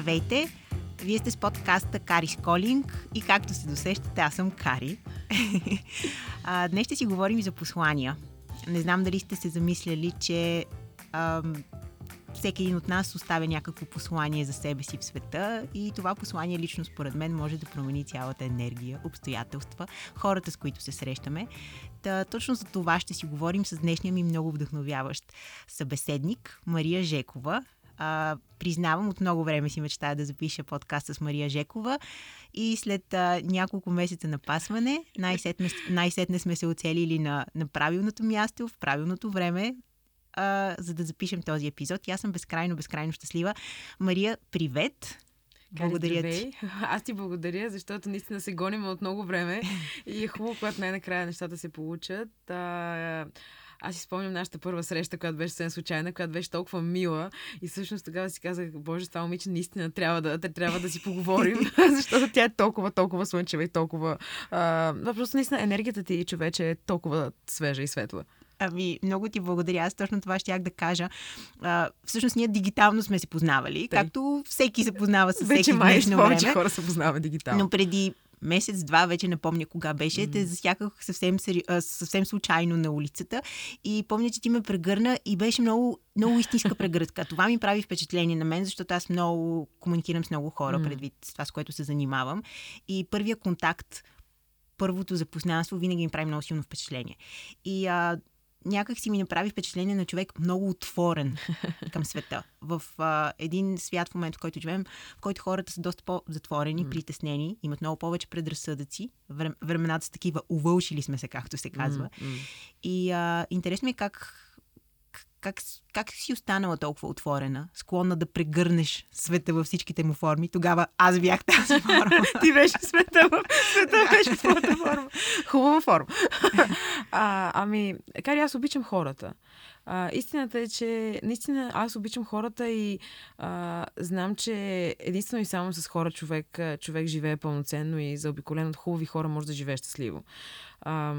Здравейте! Вие сте с подкаста Кари Сколинг и както се досещате, аз съм Кари. а, днес ще си говорим за послания. Не знам дали сте се замисляли, че ам, всеки един от нас оставя някакво послание за себе си в света и това послание лично според мен може да промени цялата енергия, обстоятелства, хората с които се срещаме. Та, точно за това ще си говорим с днешния ми много вдъхновяващ събеседник Мария Жекова. А, признавам, от много време си мечтая да запиша подкаст с Мария Жекова и след а, няколко месеца на пасване най-сетне, най-сетне сме се оцелили на, на правилното място, в правилното време, а, за да запишем този епизод. И аз съм безкрайно, безкрайно щастлива. Мария, привет! Благодаря ти. Аз ти благодаря, защото наистина се гоним от много време и е хубаво, когато най-накрая нещата се получат. А, аз си спомням нашата първа среща, която беше съвсем случайна, която беше толкова мила. И всъщност тогава си казах, Боже, това момиче наистина трябва да, трябва да си поговорим, защото тя е толкова, толкова слънчева и толкова. А, просто наистина енергията ти, човече, е толкова свежа и светла. Ами, много ти благодаря. Аз точно това щях да кажа. А, всъщност ние дигитално сме се познавали, Тъй. както всеки се познава с всеки Вече в днешно май, време. хора се познават дигитално. Но преди месец-два, вече не помня кога беше, mm. те засяках съвсем, съвсем случайно на улицата и помня, че ти ме прегърна и беше много, много истинска прегръдка. Това ми прави впечатление на мен, защото аз много комуникирам с много хора, mm. предвид това, с което се занимавам. И първия контакт първото запознанство винаги ми прави много силно впечатление. И а, някак си ми направи впечатление на човек много отворен към света. В а, един свят в момента, в който живеем, в който хората са доста по-затворени, mm. притеснени, имат много повече предразсъдъци. Времената са такива, увълшили сме се, както се казва. Mm. И а, интересно е как как, как си останала толкова отворена, склонна да прегърнеш света във всичките му форми? Тогава аз бях тази форма. Ти беше света, в... света беше твоята форма. Хубава форма. а, ами, кари, аз обичам хората. А, истината е, че наистина аз обичам хората и а, знам, че единствено и само с хора човек, човек живее пълноценно и заобиколен от хубави хора може да живее щастливо. А,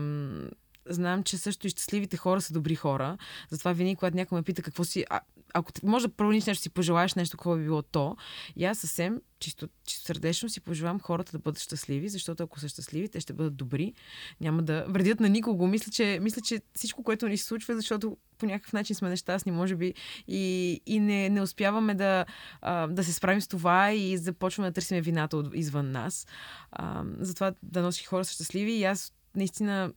знам, че също и щастливите хора са добри хора. Затова винаги, когато някой ме пита какво си... А, ако може да промениш нещо, си пожелаеш нещо, какво би било то, и аз съвсем чисто, чисто сърдечно си пожелавам хората да бъдат щастливи, защото ако са щастливи, те ще бъдат добри. Няма да вредят на никого. Мисля, че, мисля, че всичко, което ни се случва, защото по някакъв начин сме нещастни, може би, и, и не, не успяваме да, да се справим с това и започваме да търсим вината от, извън нас. А, затова да носи хора са щастливи и аз наистина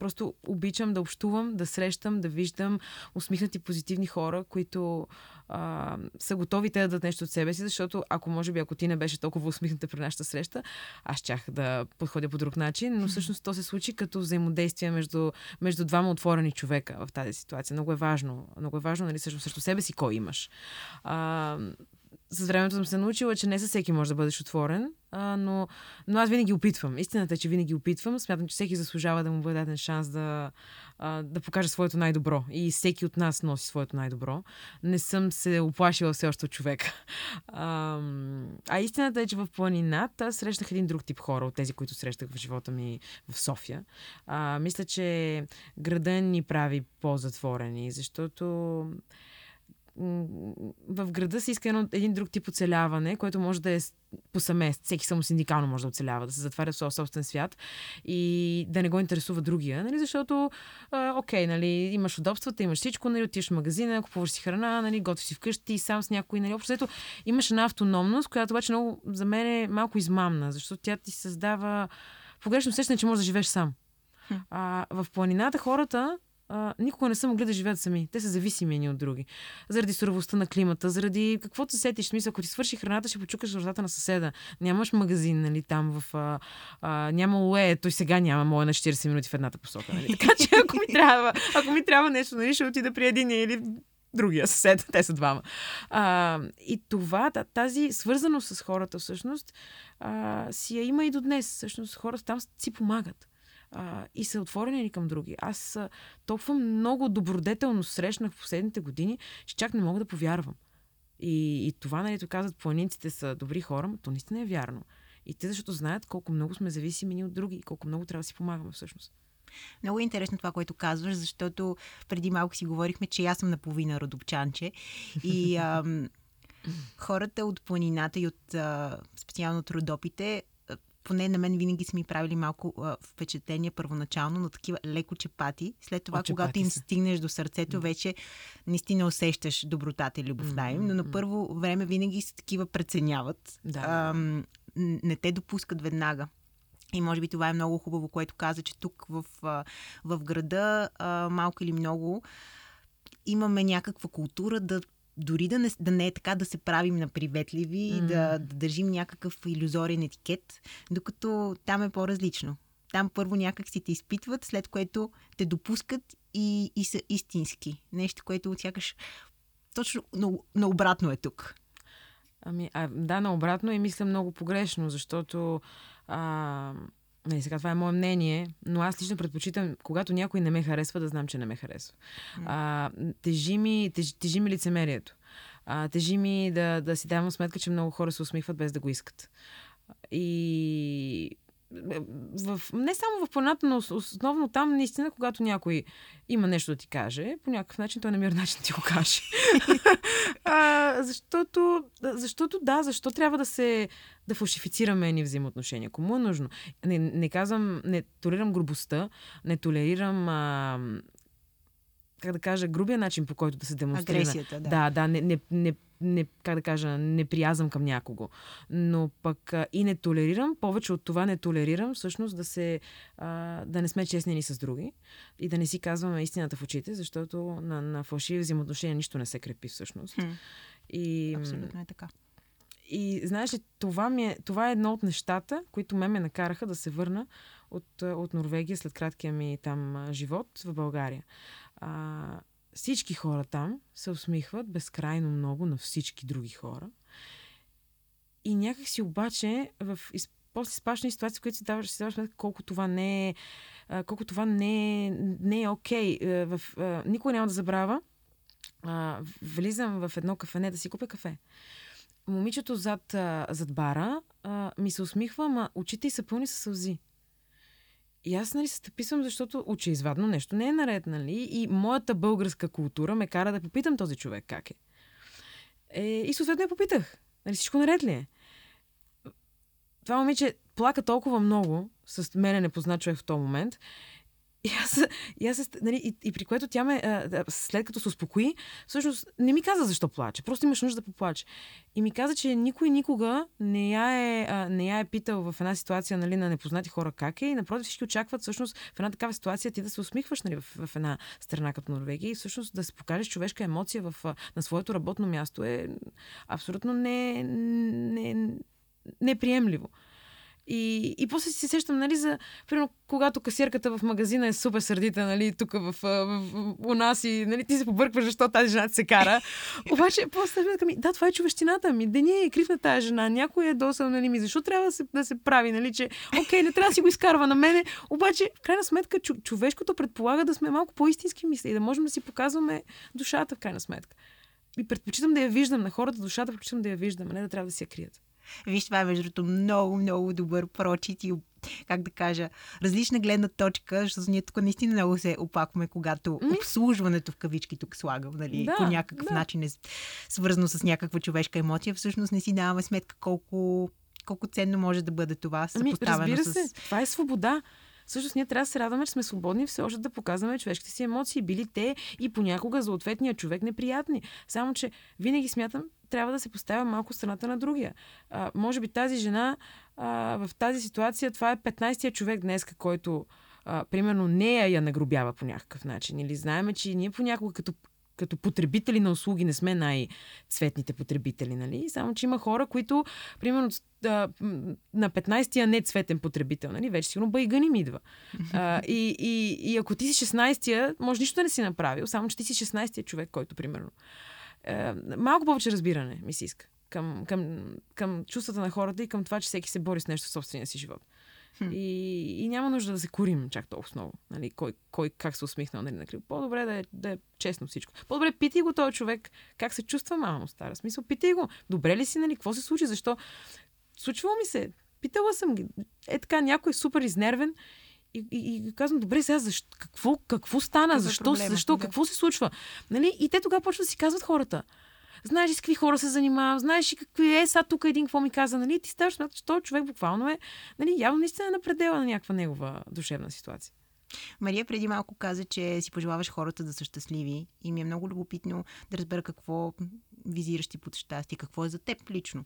Просто обичам да общувам, да срещам, да виждам усмихнати позитивни хора, които а, са готови те да дадат нещо от себе си, защото ако може би, ако ти не беше толкова усмихната при нашата среща, аз щях да подходя по друг начин, но всъщност то се случи като взаимодействие между, между двама отворени човека в тази ситуация. Много е важно. Много е важно, нали, също срещу себе си кой имаш. А, с времето съм се научила, че не със всеки може да бъдеш отворен, а, но, но аз винаги опитвам. Истината е, че винаги опитвам. Смятам, че всеки заслужава да му бъде даден шанс да, а, да покаже своето най-добро. И всеки от нас носи своето най-добро. Не съм се оплашила все още от човек. А, а истината е, че в планината срещнах един друг тип хора от тези, които срещах в живота ми в София. А, мисля, че града ни прави по-затворени, защото в града се иска едно, един друг тип оцеляване, което може да е по съмест. Всеки само синдикално може да оцелява, да се затваря в своя собствен свят и да не го интересува другия, нали? защото, а, окей, нали, имаш удобствата, имаш всичко, нали, отиваш в магазина, купуваш си храна, нали, готвиш си вкъщи, сам с някой, нали, общо имаш една автономност, която обаче много за мен е малко измамна, защото тя ти създава погрешно усещане, че можеш да живееш сам. А, в планината хората никога не са могли да живеят сами. Те са зависими едни от други. Заради суровостта на климата, заради каквото се сетиш. Смисъл, ако ти свърши храната, ще почукаш вратата на съседа. Нямаш магазин, нали, там в... А, а, няма лое, той сега няма моя на 40 минути в едната посока. Нали? Така че ако ми трябва, ако ми трябва нещо, нали, ще отида при един или другия съсед, те са двама. А, и това, тази свързаност с хората всъщност, а, си я има и до днес. Всъщност хората там си помагат а, и са отворени ли към други. Аз а, толкова много добродетелно срещнах в последните години, че чак не мога да повярвам. И, и това, нали, казват, планинците са добри хора, то наистина е вярно. И те, защото знаят колко много сме зависими от други и колко много трябва да си помагаме всъщност. Много е интересно това, което казваш, защото преди малко си говорихме, че аз съм наполовина родопчанче. И ам, хората от планината и от а, специално от родопите поне на мен винаги са ми правили малко а, впечатление първоначално на такива леко чепати. След това, О, когато им са. стигнеш до сърцето, mm. вече наистина усещаш добротата и любовта им. Но на първо време винаги са такива преценяват. Да. А, не те допускат веднага. И може би това е много хубаво, което каза, че тук в, в града, малко или много, имаме някаква култура да дори да не, да не е така да се правим на приветливи mm. и да, да държим някакъв иллюзорен етикет, докато там е по-различно. Там първо някак си те изпитват, след което те допускат и, и са истински. Нещо, което сякаш точно наобратно е тук. Ами, а, да, наобратно и мисля много погрешно, защото а, нали, сега това е мое мнение, но аз лично предпочитам, когато някой не ме харесва, да знам, че не ме харесва. А, тежи, ми, теж, тежи ми лицемерието. А, тежи ми да, да си давам сметка, че много хора се усмихват без да го искат. И в, не само в планата, но основно там, наистина, когато някой има нещо да ти каже, по някакъв начин той намира начин да ти го каже. а, защото, защото, да, защо трябва да се да фалшифицираме ни взаимоотношения? Кому е нужно? Не, не казвам, не толерирам грубостта, не толерирам а, как да кажа, грубия начин, по който да се демонстрира. Агресията, да. Да, да, не, не, не, не, как да кажа, неприязъм към някого. Но пък а, и не толерирам, повече от това не толерирам всъщност да се, а, да не сме честни ни с други и да не си казваме истината в очите, защото на, на фалшиви взаимоотношения нищо не се крепи всъщност. Хм. И, Абсолютно е така. И знаеш ли, това, ми е, това е едно от нещата, които ме ме накараха да се върна от, от Норвегия след краткия ми там живот в България. А, всички хора там се усмихват безкрайно много на всички други хора. И някак си обаче в после спашни ситуации, в които си даваш, си даваш сметка колко това не е, колко това не е, не е окей. Okay. никой няма да забравя. Влизам в едно кафене да си купя кафе. Момичето зад, зад бара ми се усмихва, ама очите й са пълни със сълзи. И аз, нали, се стъписвам, защото очеизвадно нещо не е наред, нали? И моята българска култура ме кара да попитам този човек как е. е и съответно я попитах. Нали, всичко наред ли е? Това момиче плака толкова много с мене непознат човек в този момент и аз, и, аз нали, и, и при което тя ме, а, след като се успокои, всъщност не ми каза защо плаче. Просто имаш нужда да поплаче. И ми каза, че никой никога не я е, а, не я е питал в една ситуация нали, на непознати хора как е. И напротив, всички очакват всъщност в една такава ситуация ти да се усмихваш нали, в, в една страна като Норвегия и всъщност да се покажеш човешка емоция в, на своето работно място е абсолютно не, не, неприемливо. И, и после си сещам, нали, за, примерно, когато касирката в магазина е супер сърдита, нали, тук в, в, в, у нас и, нали, ти се побъркваш, защо тази жена се кара. Обаче, после ми, да, това е човещината ми. Деня е крив на тази жена. Някой е досъл, нали, ми, защо трябва да се, да се прави, нали, че, окей, не трябва да си го изкарва на мене. Обаче, в крайна сметка, човешкото предполага да сме малко по-истински мисли и да можем да си показваме душата, в крайна сметка. И предпочитам да я виждам на хората, душата предпочитам да я виждам, а не да трябва да си я крият. Виж, това е между другото много, много добър прочит и как да кажа, различна гледна точка, защото ние тук наистина много се опакваме, когато mm. обслужването в кавички тук слагам, нали, да, по някакъв да. начин е свързано с някаква човешка емоция, всъщност не си даваме сметка колко, колко ценно може да бъде това ами, разбира се, с... това е свобода. Всъщност ние трябва да се радваме, че сме свободни все още да показваме човешките си емоции, били те и понякога за ответния човек неприятни. Само, че винаги смятам, трябва да се поставя малко страната на другия. А, може би тази жена а, в тази ситуация, това е 15-я човек днес, който а, примерно нея я нагробява по някакъв начин. Или знаеме, че ние понякога като като потребители на услуги не сме най-цветните потребители, нали? Само, че има хора, които, примерно, на 15-я не цветен потребител, нали? Вече сигурно байгани ми идва. А, и, и, и ако ти си 16-я, може нищо да не си направил, само, че ти си 16-я човек, който, примерно, е, малко повече разбиране ми се иска към, към, към чувствата на хората и към това, че всеки се бори с нещо в собствения си живот. И, и няма нужда да се корим чак толкова много. Нали, кой, кой как се усмихнал нали, на криво. По-добре да е, да е честно всичко. По-добре питай го този човек как се чувства мамо стара. Смисъл, питай го. Добре ли си, нали? Какво се случи? Защо? Случвало ми се. Питала съм ги. Е така, някой е супер изнервен и, и, и казвам, добре, сега защо, какво, какво стана? Какво защо? Проблема, защо? Да. Какво се случва? Нали? И те тогава почват да си казват хората. Знаеш с какви хора се занимавам, знаеш ли какви е, сега тук един какво ми каза, нали? Ти ставаш смяташ, че този човек буквално е, нали, явно наистина е на предела на някаква негова душевна ситуация. Мария преди малко каза, че си пожелаваш хората да са щастливи и ми е много любопитно да разбера какво визираш ти под щастие, какво е за теб лично,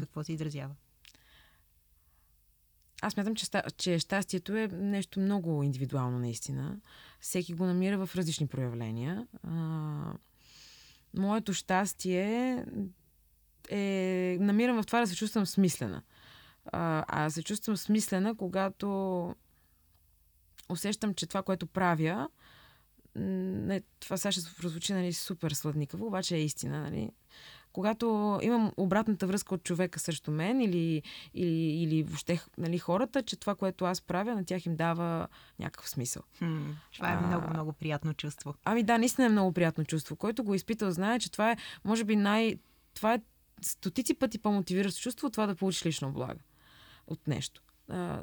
какво се изразява. Аз мятам, че, че щастието е нещо много индивидуално наистина. Всеки го намира в различни проявления. Моето щастие е... Намирам в това да се чувствам смислена. А, а се чувствам смислена, когато усещам, че това, което правя, не, това сега ще прозвучи нали, супер сладникаво, обаче е истина. Нали? Когато имам обратната връзка от човека срещу мен или, или, или въобще нали, хората, че това, което аз правя, на тях им дава някакъв смисъл. Хм, това е а, много, много приятно чувство. Ами да, наистина е много приятно чувство. Който го е изпитал, знае, че това е, може би, най... Това е стотици пъти по-мотивиращо чувство това да получиш лично блага от нещо. А,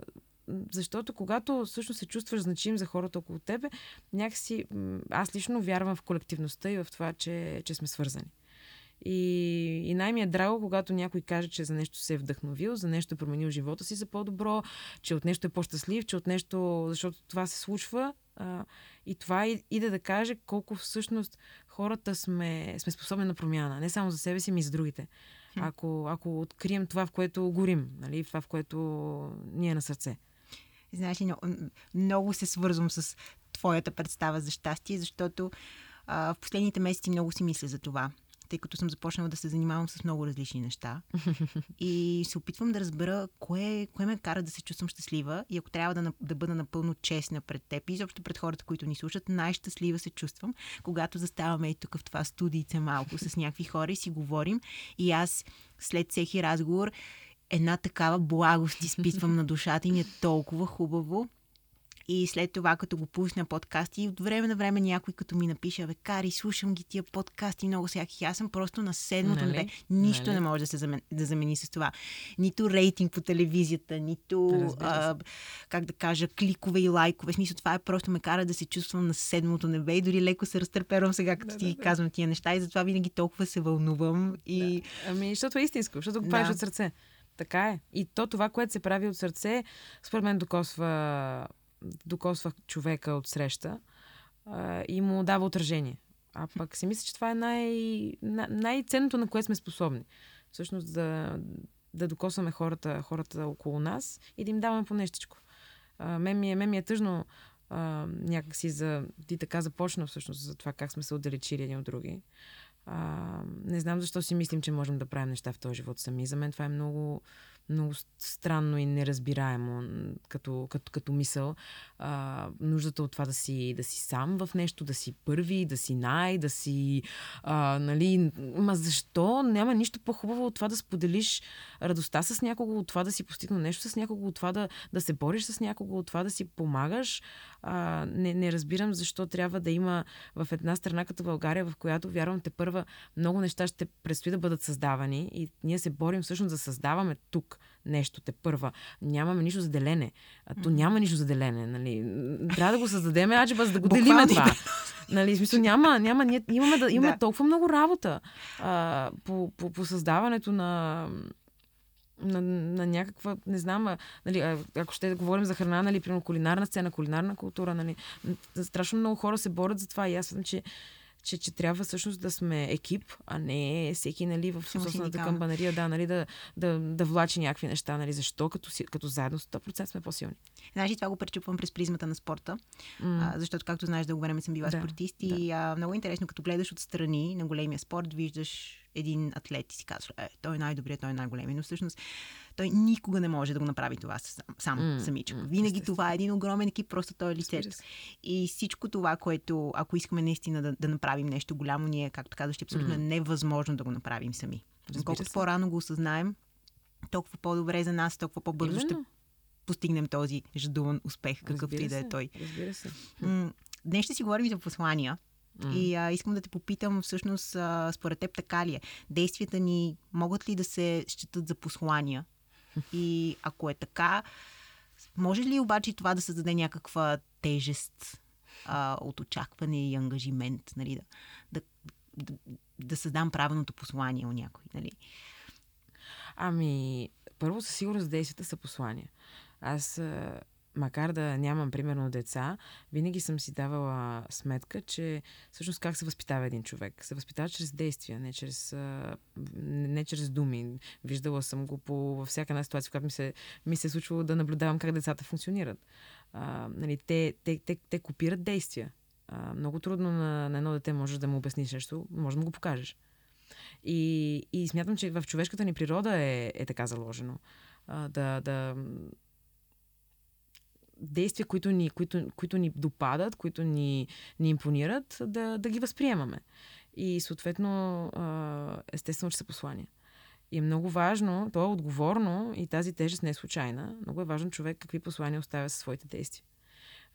защото когато всъщност се чувстваш значим за хората около тебе, някакси аз лично вярвам в колективността и в това, че, че сме свързани. И, и най-ми е драго, когато някой каже, че за нещо се е вдъхновил, за нещо е променил живота си за по-добро, че от нещо е по-щастлив, че от нещо, защото това се случва. А, и това иде да каже колко всъщност хората сме, сме способни на промяна. Не само за себе си, но и за другите. Ако, ако открием това, в което горим, нали, това, в което ни е на сърце. Знаеш ли, много се свързвам с твоята представа за щастие, защото а, в последните месеци много си мисля за това тъй като съм започнала да се занимавам с много различни неща. и се опитвам да разбера кое, кое ме кара да се чувствам щастлива и ако трябва да, да бъда напълно честна пред теб и изобщо пред хората, които ни слушат, най-щастлива се чувствам, когато заставаме и тук в това студийце малко с някакви хора и си говорим и аз след всеки разговор една такава благост изпитвам на душата и ми е толкова хубаво. И след това, като го пусна подкасти, и от време на време някой като ми напише, бе, Кари, слушам ги тия подкасти много всякакви. Аз съм просто на седмото нали? небе. Нищо нали? не може да се замени, да замени с това. Нито рейтинг по телевизията, нито, а, как да кажа, кликове и лайкове. Смисъл, това е просто ме кара да се чувствам на седмото небе и дори леко се разтърпервам сега, като да, ти да, да. казвам тия неща и затова винаги толкова се вълнувам. И... Да. Ами, защото е истинско, защото го правиш да. от сърце. Така е. И то това, което се прави от сърце, според мен докосва, докосва човека от среща и му дава отражение. А пък си мисля, че това е най- най-ценното, на което сме способни. Всъщност да, да докосваме хората, хората около нас и да им даваме по нещичко. Мен, ми е, мен ми е тъжно а, някакси за... Ти така започна всъщност за това как сме се отдалечили едни от други. А, не знам защо си мислим, че можем да правим неща в този живот сами. За мен това е много много странно и неразбираемо като, като, като мисъл. А, нуждата от това да си, да си сам в нещо, да си първи, да си най, да си... А, нали, ма защо? Няма нищо по-хубаво от това да споделиш радостта с някого, от това да си постигнал нещо с някого, от това да, да се бориш с някого, от това да си помагаш. А, не, не разбирам защо трябва да има в една страна като България, в която вярвам те първа много неща ще предстои да бъдат създавани и ние се борим всъщност да създаваме тук нещо те първа. Нямаме нищо за делене. А то няма нищо за делене. Нали. Трябва да го създадем, аджиба, за да го делиме това. Нали, смисъл, няма, няма, ние имаме, да, имаме да. толкова много работа а, по, по, по създаването на на, на някаква, не знам, нали, ако ще говорим за храна, нали, примерно кулинарна сцена, кулинарна култура, нали, страшно много хора се борят за това и аз смятам, че че, че трябва всъщност да сме екип, а не всеки нали, в собствената камбанария да, нали, да, да, да влачи някакви неща. Нали. Защо? Като, си, като заедно 100% сме по-силни. Знаеш, това го пречупвам през призмата на спорта, mm. а, защото, както знаеш, дълго време съм била да, спортист и да. а, много интересно, като гледаш отстрани на големия спорт, виждаш един атлет и си казваш, е, той е най-добрият, той е най-големият. Но всъщност той никога не може да го направи това сам, сам mm, самичък. Mm, Винаги това е един огромен екип, просто той е лицето. И всичко това, което, ако искаме наистина да, да направим нещо голямо, ние, както казваш, абсолютно mm. невъзможно да го направим сами. Колкото по-рано го осъзнаем, толкова по-добре за нас, толкова по-бързо Именно. ще постигнем този жадуван успех, какъвто и да е той. Разбира се. Днес ще си говорим за послания. Mm. И а, искам да те попитам, всъщност, а, според теб така ли е? Действията ни могат ли да се считат за послания? И ако е така, може ли обаче това да създаде някаква тежест а, от очакване и ангажимент? Нали, да, да, да, да създам правилното послание у някой. Нали? Ами, първо със сигурност действията са послания. Аз макар да нямам, примерно, деца, винаги съм си давала сметка, че всъщност как се възпитава един човек. Се възпитава чрез действия, не чрез, не чрез думи. Виждала съм го по във всяка една ситуация, в която ми се, ми се е случвало да наблюдавам как децата функционират. А, нали, те, те, те, те копират действия. А, много трудно на, на едно дете можеш да му обясниш нещо, може да му го покажеш. И, и смятам, че в човешката ни природа е, е така заложено. А, да, да, действия, които ни, които, които ни допадат, които ни, ни импонират, да, да ги възприемаме. И съответно, естествено, че са послания. И е много важно, то е отговорно и тази тежест не е случайна. Много е важно човек какви послания оставя със своите действия.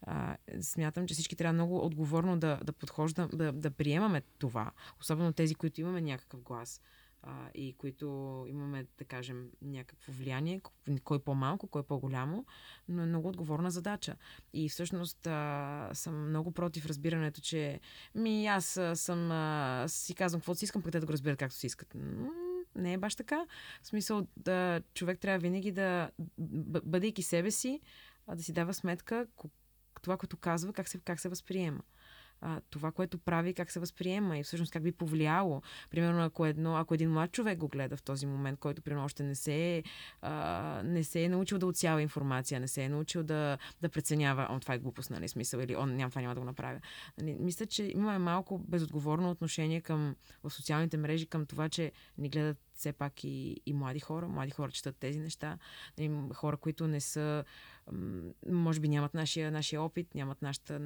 А, смятам, че всички трябва много отговорно да, да подхождам, да, да приемаме това. Особено тези, които имаме някакъв глас а, и които имаме, да кажем, някакво влияние, кой по-малко, кой по-голямо, но е много отговорна задача. И всъщност а, съм много против разбирането, че ми аз съм, а, си казвам каквото си искам, пък те да го разберат както си искат. Не е баш така. В смисъл, да, човек трябва винаги да, бъдейки себе си, да си дава сметка това, което казва, как се, как се възприема а, това, което прави, как се възприема и всъщност как би повлияло. Примерно, ако, едно, ако един млад човек го гледа в този момент, който примерно още не се, е, а, не се е научил да отсява информация, не се е научил да, да преценява, он това е глупост, нали, смисъл, или он няма, това няма да го направя. Нали, мисля, че имаме малко безотговорно отношение към, в социалните мрежи към това, че ни гледат все пак и, и млади хора. Млади хора четат тези неща. Нали, хора, които не са, може би нямат нашия, нашия опит, нямат нашата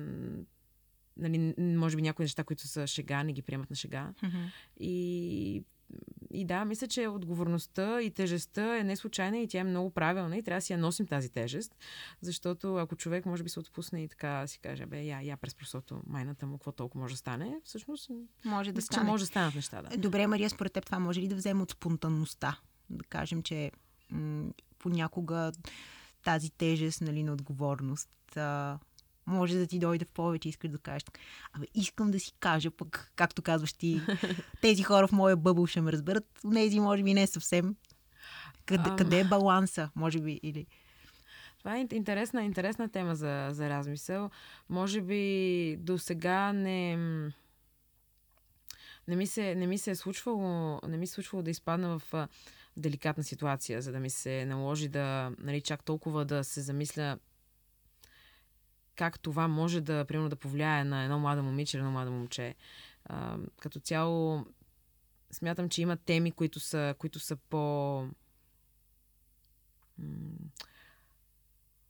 нали, може би някои неща, които са шега, не ги приемат на шега. Mm-hmm. И, и да, мисля, че отговорността и тежестта е не случайна и тя е много правилна и трябва да си я носим тази тежест, защото ако човек може би се отпусне и така си каже, бе, я, я през просото майната му, какво толкова може да стане, всъщност може да, мисля, стане. може да станат неща. Да. Добре, Мария, според теб това може ли да вземе от спонтанността? Да кажем, че м- понякога тази тежест нали, на отговорност а, може да ти дойде в повече, искаш да кажеш. Абе, искам да си кажа, пък, както казваш ти, тези хора в моя бъбъл ще ме разберат, нези може би не съвсем. Къде, um... къде е баланса, може би, или... Това е интересна, интересна тема за, за размисъл. Може би до сега не... Не ми, се, не ми се е случвало, не ми се е случвало да изпадна в деликатна ситуация, за да ми се наложи да, нали, чак толкова да се замисля как това може да, примерно, да повлияе на едно младо момиче или едно младо момче. А, като цяло, смятам, че има теми, които са, които са по...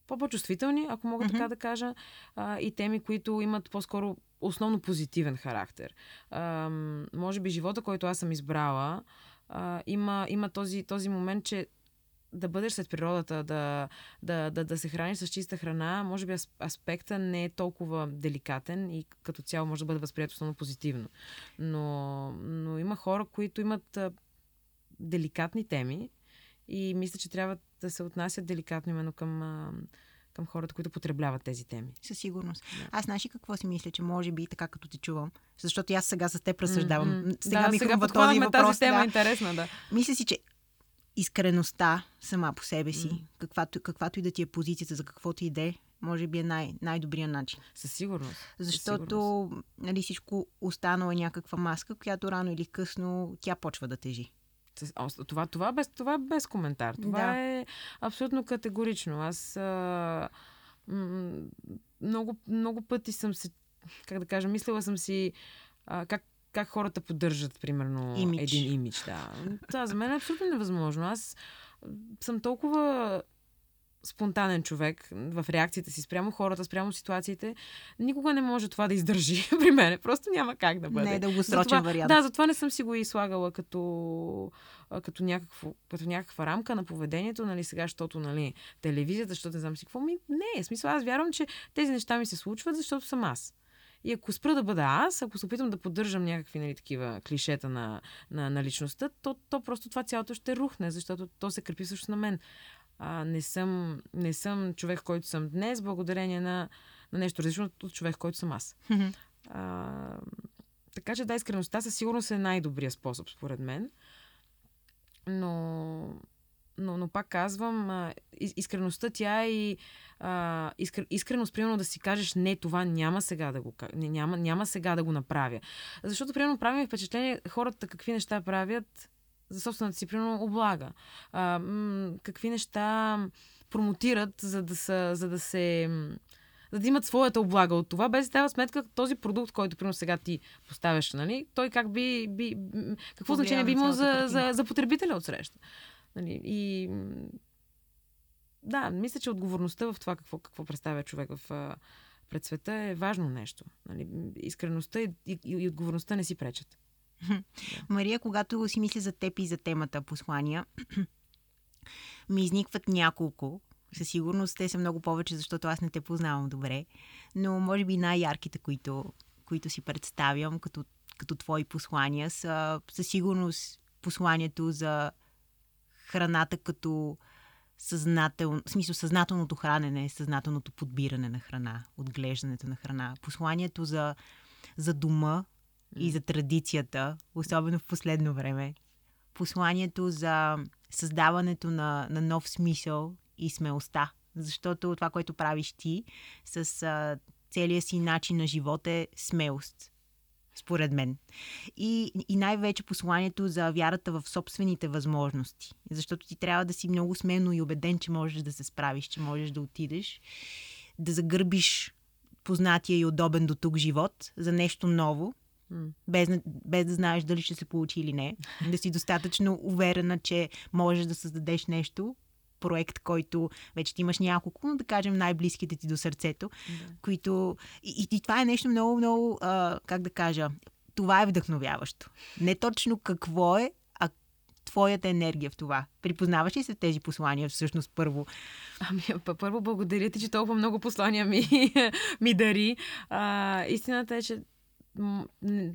по-чувствителни, ако мога mm-hmm. така да кажа, а, и теми, които имат по-скоро основно позитивен характер. А, може би живота, който аз съм избрала, а, има, има този, този момент, че да бъдеш след природата, да, да, да, да се храниш с чиста храна, може би аспекта не е толкова деликатен и като цяло може да бъде възприят основно позитивно. Но, но има хора, които имат деликатни теми и мисля, че трябва да се отнасят деликатно именно към, към хората, които потребляват тези теми. Със сигурност. Да. Аз знаеш ли какво си мисля, че може би така като те чувам, защото аз сега с теб разсъждавам. Mm-hmm. Сега да, ми сега този въпрос. Тази тема да. интересна, да. Мисля си, че искреността сама по себе си, mm. каквато, каквато и да ти е позицията, за каквото и да е, може би е най- най-добрият начин. Със сигурност. Защото Със сигурност. Нали, всичко останало е някаква маска, която рано или късно тя почва да тежи. Това, това, без, това е без коментар. Това да. е абсолютно категорично. Аз а, м- много, много пъти съм се, как да кажа, мислила съм си а, как как хората поддържат, примерно, имидж. един имидж. Да. Това за мен е абсолютно невъзможно. Аз съм толкова спонтанен човек в реакциите си спрямо хората, спрямо ситуациите, никога не може това да издържи при мен. Просто няма как да бъде. Не е дългосрочен вариант. Да, затова не съм си го и слагала като, като, някакво, като някаква рамка на поведението, нали, сега, защото, нали, телевизията, защото не знам си какво. Ми, не, смисъл, аз вярвам, че тези неща ми се случват, защото съм аз. И ако спра да бъда аз, ако се опитам да поддържам някакви нали, такива клишета на, на, на личността, то, то просто това цялото ще рухне, защото то се крепи също на мен. А, не, съм, не съм човек, който съм днес, благодарение на, на нещо различно от човек, който съм аз. а, така че да, искреността със сигурност е най-добрият способ, според мен. Но, но, но пак казвам, а, искреността тя е и а, искр, искреност, примерно да си кажеш, не, това няма сега да го, не, няма, няма сега да го направя. Защото, примерно, правим впечатление хората какви неща правят за собствената си, примерно, облага. А, м- какви неща промотират, за да, са, за да се за да имат своята облага от това, без да сметка този продукт, който примерно сега ти поставяш, нали, той как би, би какво значение би имал за, за, за потребителя от среща. Нали, и да, мисля, че отговорността в това какво, какво представя човек в, пред света е важно нещо. Нали, искреността и, и, и отговорността не си пречат. Мария, когато си мисля за теб и за темата послания, ми изникват няколко. Със сигурност те са много повече, защото аз не те познавам добре. Но може би най-ярките, които, които си представям като, като твои послания, са със сигурност посланието за храната като съзнател, в смисъл съзнателното хранене, съзнателното подбиране на храна, отглеждането на храна. Посланието за, за дома и за традицията, особено в последно време. Посланието за създаването на, на нов смисъл и смелостта. Защото това, което правиш ти с а, целия си начин на живот е смелост според мен. И, и най-вече посланието за вярата в собствените възможности. Защото ти трябва да си много смелно и убеден, че можеш да се справиш, че можеш да отидеш, да загърбиш познатия и удобен до тук живот за нещо ново. Без, без да знаеш дали ще се получи или не. Да си достатъчно уверена, че можеш да създадеш нещо, проект, който вече ти имаш няколко, но да кажем най-близките ти до сърцето, да. които... И, и това е нещо много, много, а, как да кажа, това е вдъхновяващо. Не точно какво е, а твоята енергия в това. Припознаваш ли се тези послания всъщност първо? Ами, първо благодаря ти, че толкова много послания ми, ми дари. А, истината е, че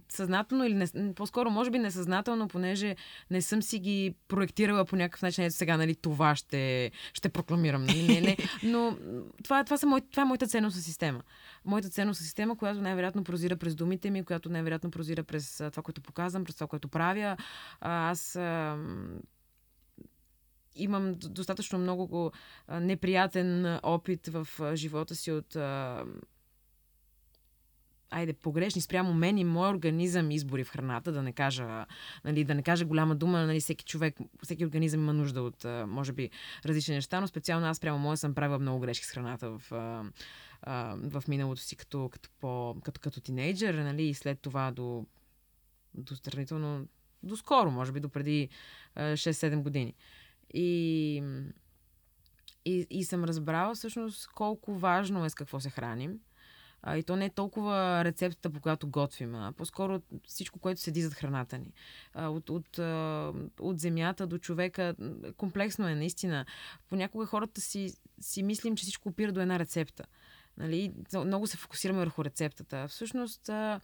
съзнателно или не, по-скоро може би несъзнателно, понеже не съм си ги проектирала по някакъв начин. Ето сега, нали, това ще, ще прокламирам. Нали? Не, не. Но това, това, са мой, това е моята ценностна система. Моята ценностна система, която най-вероятно прозира през думите ми, която най-вероятно прозира през това, което показвам, през това, което правя. Аз имам достатъчно много неприятен опит в живота си от айде, погрешни спрямо мен и мой организъм избори в храната, да не кажа, нали, да не кажа голяма дума, нали, всеки човек, всеки организъм има нужда от, може би, различни неща, но специално аз прямо моя съм правила много грешки с храната в, в миналото си като, като, по, като, като тинейджър, нали, и след това до, до сравнително, до скоро, може би до преди 6-7 години. И, и, и съм разбрала всъщност колко важно е с какво се храним а, и то не е толкова рецептата, по която готвим, а по-скоро всичко, което седи зад храната ни. А, от, от, а, от земята до човека. Комплексно е, наистина. Понякога хората си, си мислим, че всичко опира до една рецепта. Нали? Много се фокусираме върху рецептата. Всъщност, а,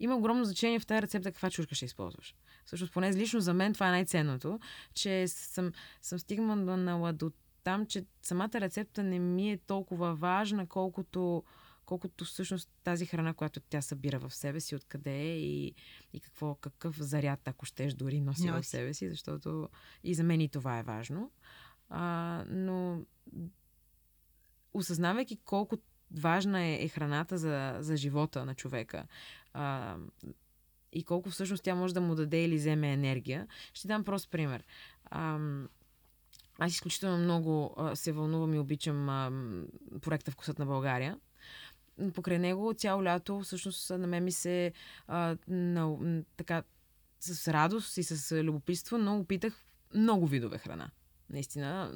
има огромно значение в тази рецепта каква чушка ще използваш. Всъщност, поне лично за мен това е най-ценното, че съм, съм стигнала до там, че самата рецепта не ми е толкова важна, колкото колкото всъщност тази храна, която тя събира в себе си, откъде е и, и какво, какъв заряд, ако щеш, дори носи, носи в себе си, защото и за мен и това е важно. А, но осъзнавайки колко важна е, е храната за, за живота на човека а, и колко всъщност тя може да му даде или вземе енергия, ще дам прост пример. А, аз изключително много а, се вълнувам и обичам а, проекта Вкусът на България покрай него цяло лято всъщност на мен ми се а, на, така с радост и с любопитство, но опитах много видове храна. Наистина,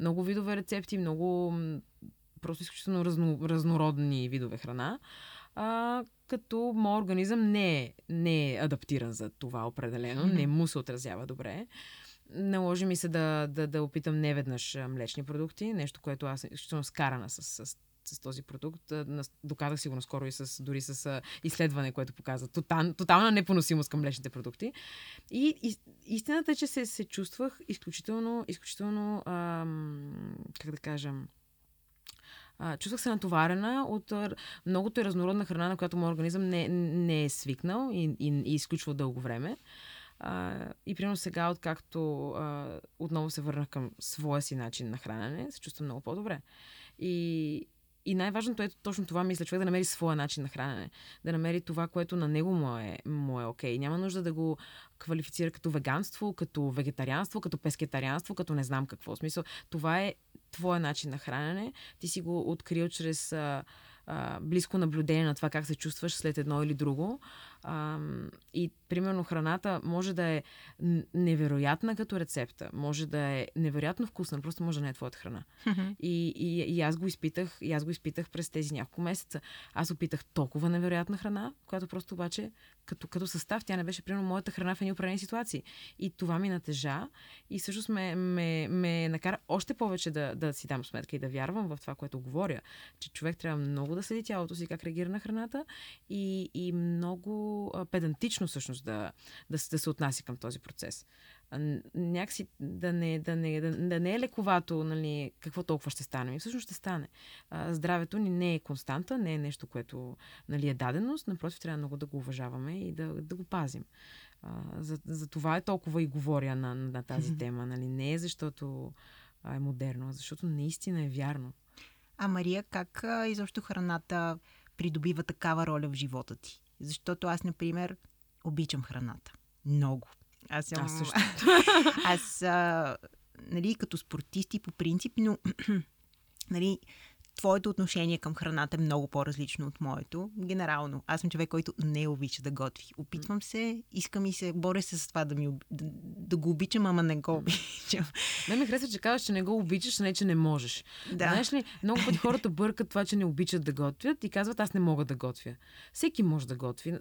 много видове рецепти, много просто изключително разно, разнородни видове храна. А, като моят организъм не е, не е адаптиран за това определено, не му се отразява добре. Наложи ми се да, да, да опитам неведнъж млечни продукти, нещо, което аз изключително скарана с, с с този продукт. Доказах си го наскоро и с, дори с изследване, което показва тотал, тотална непоносимост към млечните продукти. И, истината е, че се, се чувствах изключително, изключително ам, как да кажем, А, чувствах се натоварена от многото и разнородна храна, на която моят организъм не, не е свикнал и, и, и изключва дълго време. А, и примерно сега, откакто а, отново се върнах към своя си начин на хранене, се чувствам много по-добре. И, и най-важното е точно това, мисля, човек да намери своя начин на хранене. Да намери това, което на него му е, му е окей. Няма нужда да го квалифицира като веганство, като вегетарианство, като пескетарианство, като не знам какво. Смисъл, това е твоя начин на хранене. Ти си го открил чрез а, а, близко наблюдение на това как се чувстваш след едно или друго. А, и, примерно, храната може да е невероятна като рецепта, може да е невероятно вкусна, просто може да не е твоята храна. И, и, и аз го изпитах, и аз го изпитах през тези няколко месеца. Аз опитах толкова невероятна храна, която просто обаче като, като състав тя не беше примерно моята храна в едни определени ситуации. И това ми натежа и всъщност ме, ме, ме накара още повече да, да си дам сметка и да вярвам в това, което говоря, че човек трябва много да следи тялото си, как реагира на храната и, и много педантично всъщност да, да, да се отнася към този процес. Някакси да не, да не, да, да не е лековато, нали, какво толкова ще стане. И всъщност ще стане. Здравето ни не е константа, не е нещо, което нали, е даденост, напротив, трябва много да го уважаваме и да, да го пазим. За, за това е толкова и говоря на, на тази тема. Нали. Не е защото е модерно, а защото наистина е вярно. А Мария, как изобщо храната придобива такава роля в живота ти? Защото аз, например, обичам храната. Много. Аз съм... Аз също. аз, а, нали, като спортисти по принцип, но нали, твоето отношение към храната е много по-различно от моето. Генерално, аз съм човек, който не обича да готви. Опитвам се, искам и се, боря се с това да, ми, да, да го обичам, ама не го обичам. Не ми харесва, че казваш, че не го обичаш, не че не можеш. Да. Знаеш ли, много пъти хората бъркат това, че не обичат да готвят и казват, аз не мога да готвя. Всеки може да готви.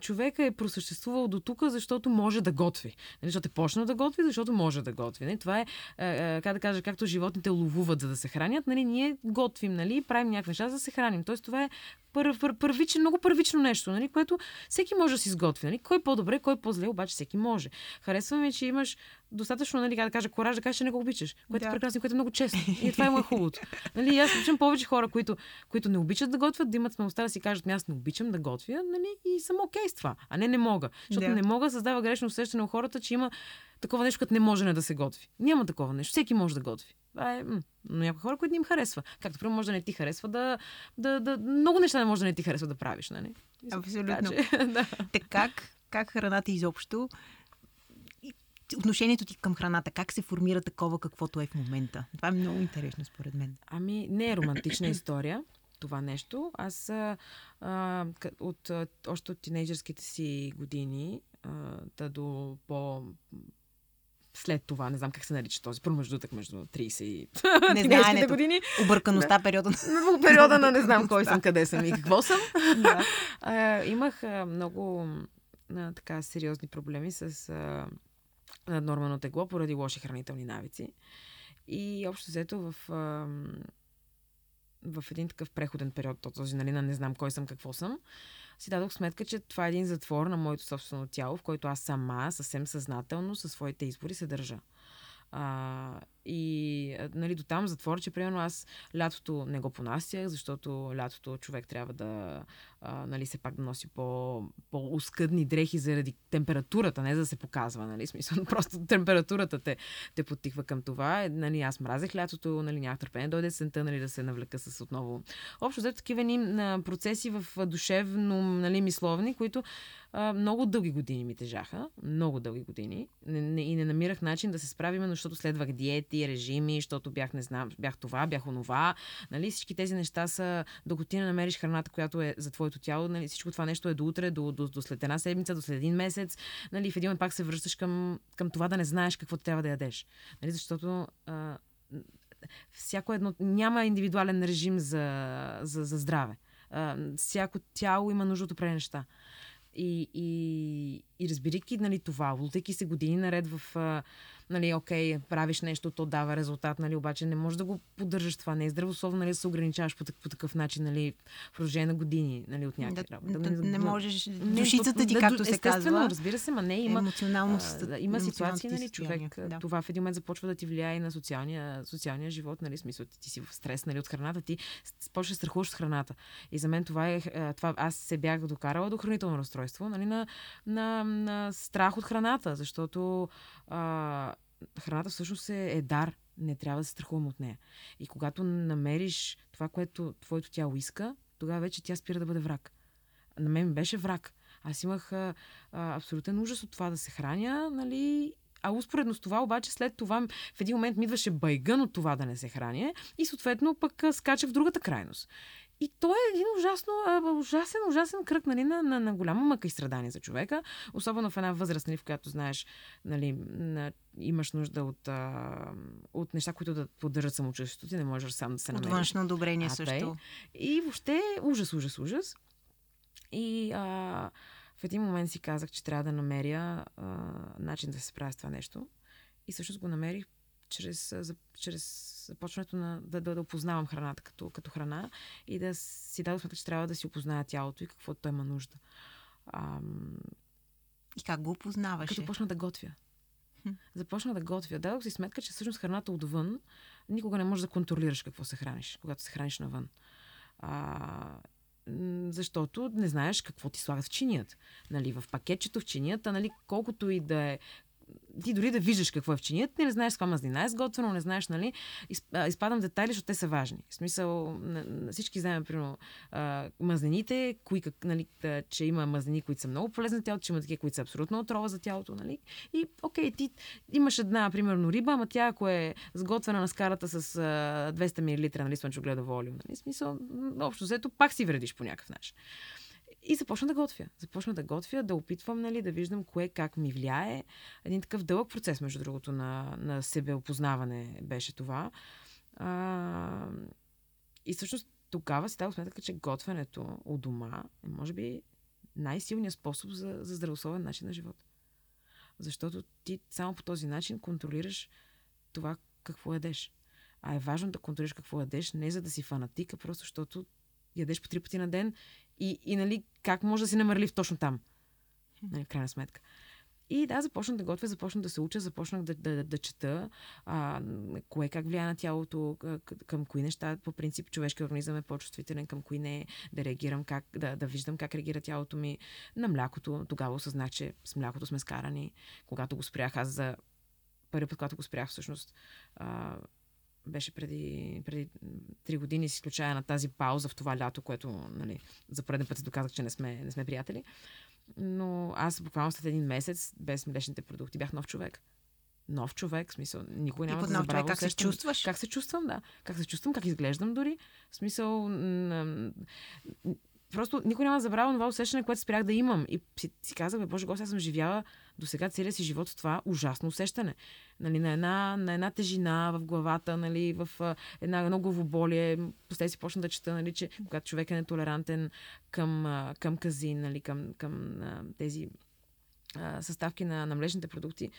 Човека е просъществувал до тук, защото може да готви. Нали, защото е почнал да готви, защото може да готви. Нали, това е, как да кажа, както животните ловуват, за да се хранят. Нали, ние готвим, нали, правим някакви неща, за да се храним. Тоест, това е пър, пър, първично, много първично нещо, нали, което всеки може да си изготви. Нали? Кой по-добре, кой по-зле, обаче всеки може. Харесва ми, че имаш достатъчно, нали, да кажа, кораж да кажеш, че не го обичаш, което е да. е прекрасно, което е много честно. И това е му хубавото. Нали, аз обичам повече хора, които, които не обичат да готвят, да имат смелостта да си кажат, «Ами аз не обичам да готвя, нали, и съм окей okay с това. А не, не мога. Защото да. не мога създава грешно усещане у хората, че има такова нещо, като не може не да се готви. Няма такова нещо. Всеки може да готви. Това е. М- но някои хора, които не им харесва. Както, примерно, може да не ти харесва да, да, да. Много неща не може да не ти харесва да правиш, нали? Абсолютно. Така, да. как, как храната изобщо отношението ти към храната, как се формира такова, каквото е в момента? Това е много интересно, според мен. Ами, не е романтична история това нещо. Аз а, от, още от тинейджърските си години а, да до по след това, не знам как се нарича този промеждутък между 30 и не години. Объркаността, периода на... периода на не знам кой съм, къде съм и какво съм. да. а, имах а, много а, така сериозни проблеми с а, наднормално тегло поради лоши хранителни навици. И общо взето в, а, в един такъв преходен период, този, нали, на не знам кой съм, какво съм, си дадох сметка, че това е един затвор на моето собствено тяло, в който аз сама, съвсем съзнателно, със своите избори се държа. А, и нали, до там затвор, че примерно аз лятото не го понасях, защото лятото човек трябва да а, нали, се пак да носи по, по-ускъдни дрехи заради температурата, не за да се показва, нали, смисъл, просто температурата те, те потихва към това. Е, нали, аз мразех лятото, нали, нямах търпение, дойде сента, нали, да се навлека с отново. Общо взето такива ни процеси в душевно, нали, мисловни, които а, много дълги години ми тежаха, много дълги години не, не, и не намирах начин да се справим, защото следвах диети, режими, защото бях, не знам, бях това, бях онова. Нали, всички тези неща са, докато ти не намериш храната, която е за твоето тяло, нали, всичко това нещо е до утре, до, до, до след една седмица, до след един месец. Нали, в един момент пак се връщаш към, към това да не знаеш какво трябва да ядеш. Нали, защото а, всяко едно. Няма индивидуален режим за, за, за здраве. А, всяко тяло има нужда от определени неща. И, и, и разбирайки нали, това, лутайки се години наред в, нали, окей, правиш нещо, то дава резултат, нали, обаче не можеш да го поддържаш това. Не е здравословно, нали, да се ограничаваш по, по такъв начин, нали, в продължение на години, нали, от някакви да, работа. Да, не, не можеш, душицата ти, както се казва. разбира се, ма не, има, емоционално, а, има ситуации, нали, човек, да. това в един момент започва да ти влияе и на социалния, социалния живот, нали, смисъл, ти, ти си в стрес, нали, от храната, ти почваш да страхуваш от храната. И за мен това е, това, аз се бях докарала до хранително разстройство, нали, на, на, на страх от храната, защото а, храната всъщност е, е дар. Не трябва да се страхувам от нея. И когато намериш това, което твоето тяло иска, тогава вече тя спира да бъде враг. На мен беше враг. Аз имах а, абсолютен ужас от това да се храня, нали, а успоредно с това, обаче, след това в един момент ми идваше байгън от това да не се храня и съответно пък скача в другата крайност. И то е един ужасно, ужасен, ужасен кръг нали, на, на, на голяма мъка и страдание за човека, особено в една възраст, нали, в която знаеш, нали, на, имаш нужда от, а, от неща, които да поддържат самочувствието ти, не можеш сам да се намериш. От външно одобрение а, също. И въобще ужас, ужас, ужас. И а, в един момент си казах, че трябва да намеря а, начин да се справя с това нещо. И всъщност го намерих чрез, чрез започването на да, да, да опознавам храната като, като храна и да си дадох сметка, че трябва да си опозная тялото и какво той има нужда. Ам... И как го опознаваше? Като почна да готвя. Започна да готвя. Дадох си сметка, че всъщност храната отвън никога не можеш да контролираш какво се храниш, когато се храниш навън. А, защото не знаеш какво ти слагат в чиният. Нали, в пакетчето в чинията, нали, колкото и да е ти дори да виждаш какво е в чинията, не знаеш с каква мазнина е сготвено, не знаеш, нали, изпадам в детайли, защото те са важни. В смисъл, всички знаем, примерно, мазнините, кои, как, нали, че има мазнини, които са много полезни за тялото, че има такива, които са абсолютно отрова за тялото, нали. И, окей, ти имаш една, примерно, риба, ама тя, ако е сготвена на скарата с 200 мл, нали, слънчогледово олио, нали, смисъл, общо взето, пак си вредиш по някакъв начин. И започна да готвя. Започна да готвя, да опитвам, нали, да виждам кое как ми влияе. Един такъв дълъг процес, между другото, на, на себеопознаване беше това. А, и всъщност тогава си дадох сметка, че готвенето у дома е, може би, най-силният способ за, за здравословен начин на живота. Защото ти само по този начин контролираш това какво ядеш. А е важно да контролираш какво ядеш, не за да си фанатика, просто защото ядеш по три пъти на ден и, и нали, как може да си намерлив точно там. Нали, в крайна сметка. И да, започнах да готвя, започнах да се уча, започнах да, да, да чета а, кое как влияе на тялото, към кои неща. По принцип, човешкият организъм е по-чувствителен, към кои не, да реагирам, как, да, да виждам как реагира тялото ми. На млякото, тогава осъзнах, че с млякото сме скарани. Когато го спрях, аз за първи път, когато го спрях, всъщност, а, беше преди, преди 3 години, с изключая на тази пауза в това лято, което нали, за пореден път се доказах, че не сме, не сме приятели. Но аз буквално след един месец, без млечните продукти, бях нов човек. Нов човек, в смисъл, никой няма да забравя. Как се чувстваш? Как се чувствам, да. Как се чувствам, как изглеждам дори. В смисъл, просто никой няма да забравя това усещане, което спрях да имам. И си, си казах, бе, Боже Господи, аз съм живяла до сега целия си живот с това ужасно усещане. Нали, на, една, на една тежина в главата, нали, в една, едно главоболие. После си почна да чета, нали, че когато човек е нетолерантен към, към казин, нали, към, към тези съставки на, на млечните продукти,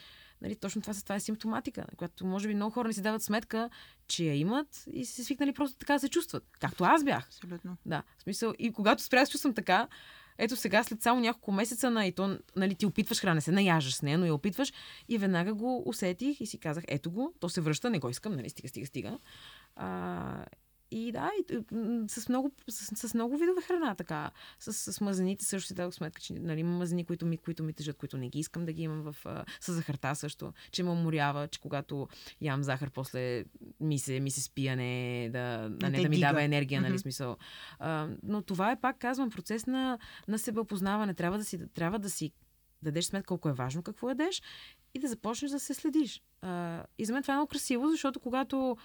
нали, точно това, това е симптоматика, която може би много хора не си дават сметка, че я имат и се свикнали просто така да се чувстват. Както аз бях. Абсолютно. Да. В смисъл, и когато спрях да чувствам така, ето сега, след само няколко месеца на и то, нали, ти опитваш храна, се наяжаш с нея, но я опитваш и веднага го усетих и си казах, ето го, то се връща, не го искам, нали, стига, стига, стига. А, и да, и, с, много, с, с много видове храна, така. С, с мазнините също си дадох сметка, че нали, има мазнини, които ми, които ми тежат, които не ги искам да ги имам в, с захарта също. Че ме уморява, че когато ям захар, после ми се, ми се спияне, да, да не да ми дига. дава енергия, нали, mm-hmm. смисъл. А, но това е, пак казвам, процес на, на себеопознаване. Трябва да си, трябва да си дадеш сметка колко е важно какво ядеш и да започнеш да се следиш. А, и за мен това е много красиво, защото когато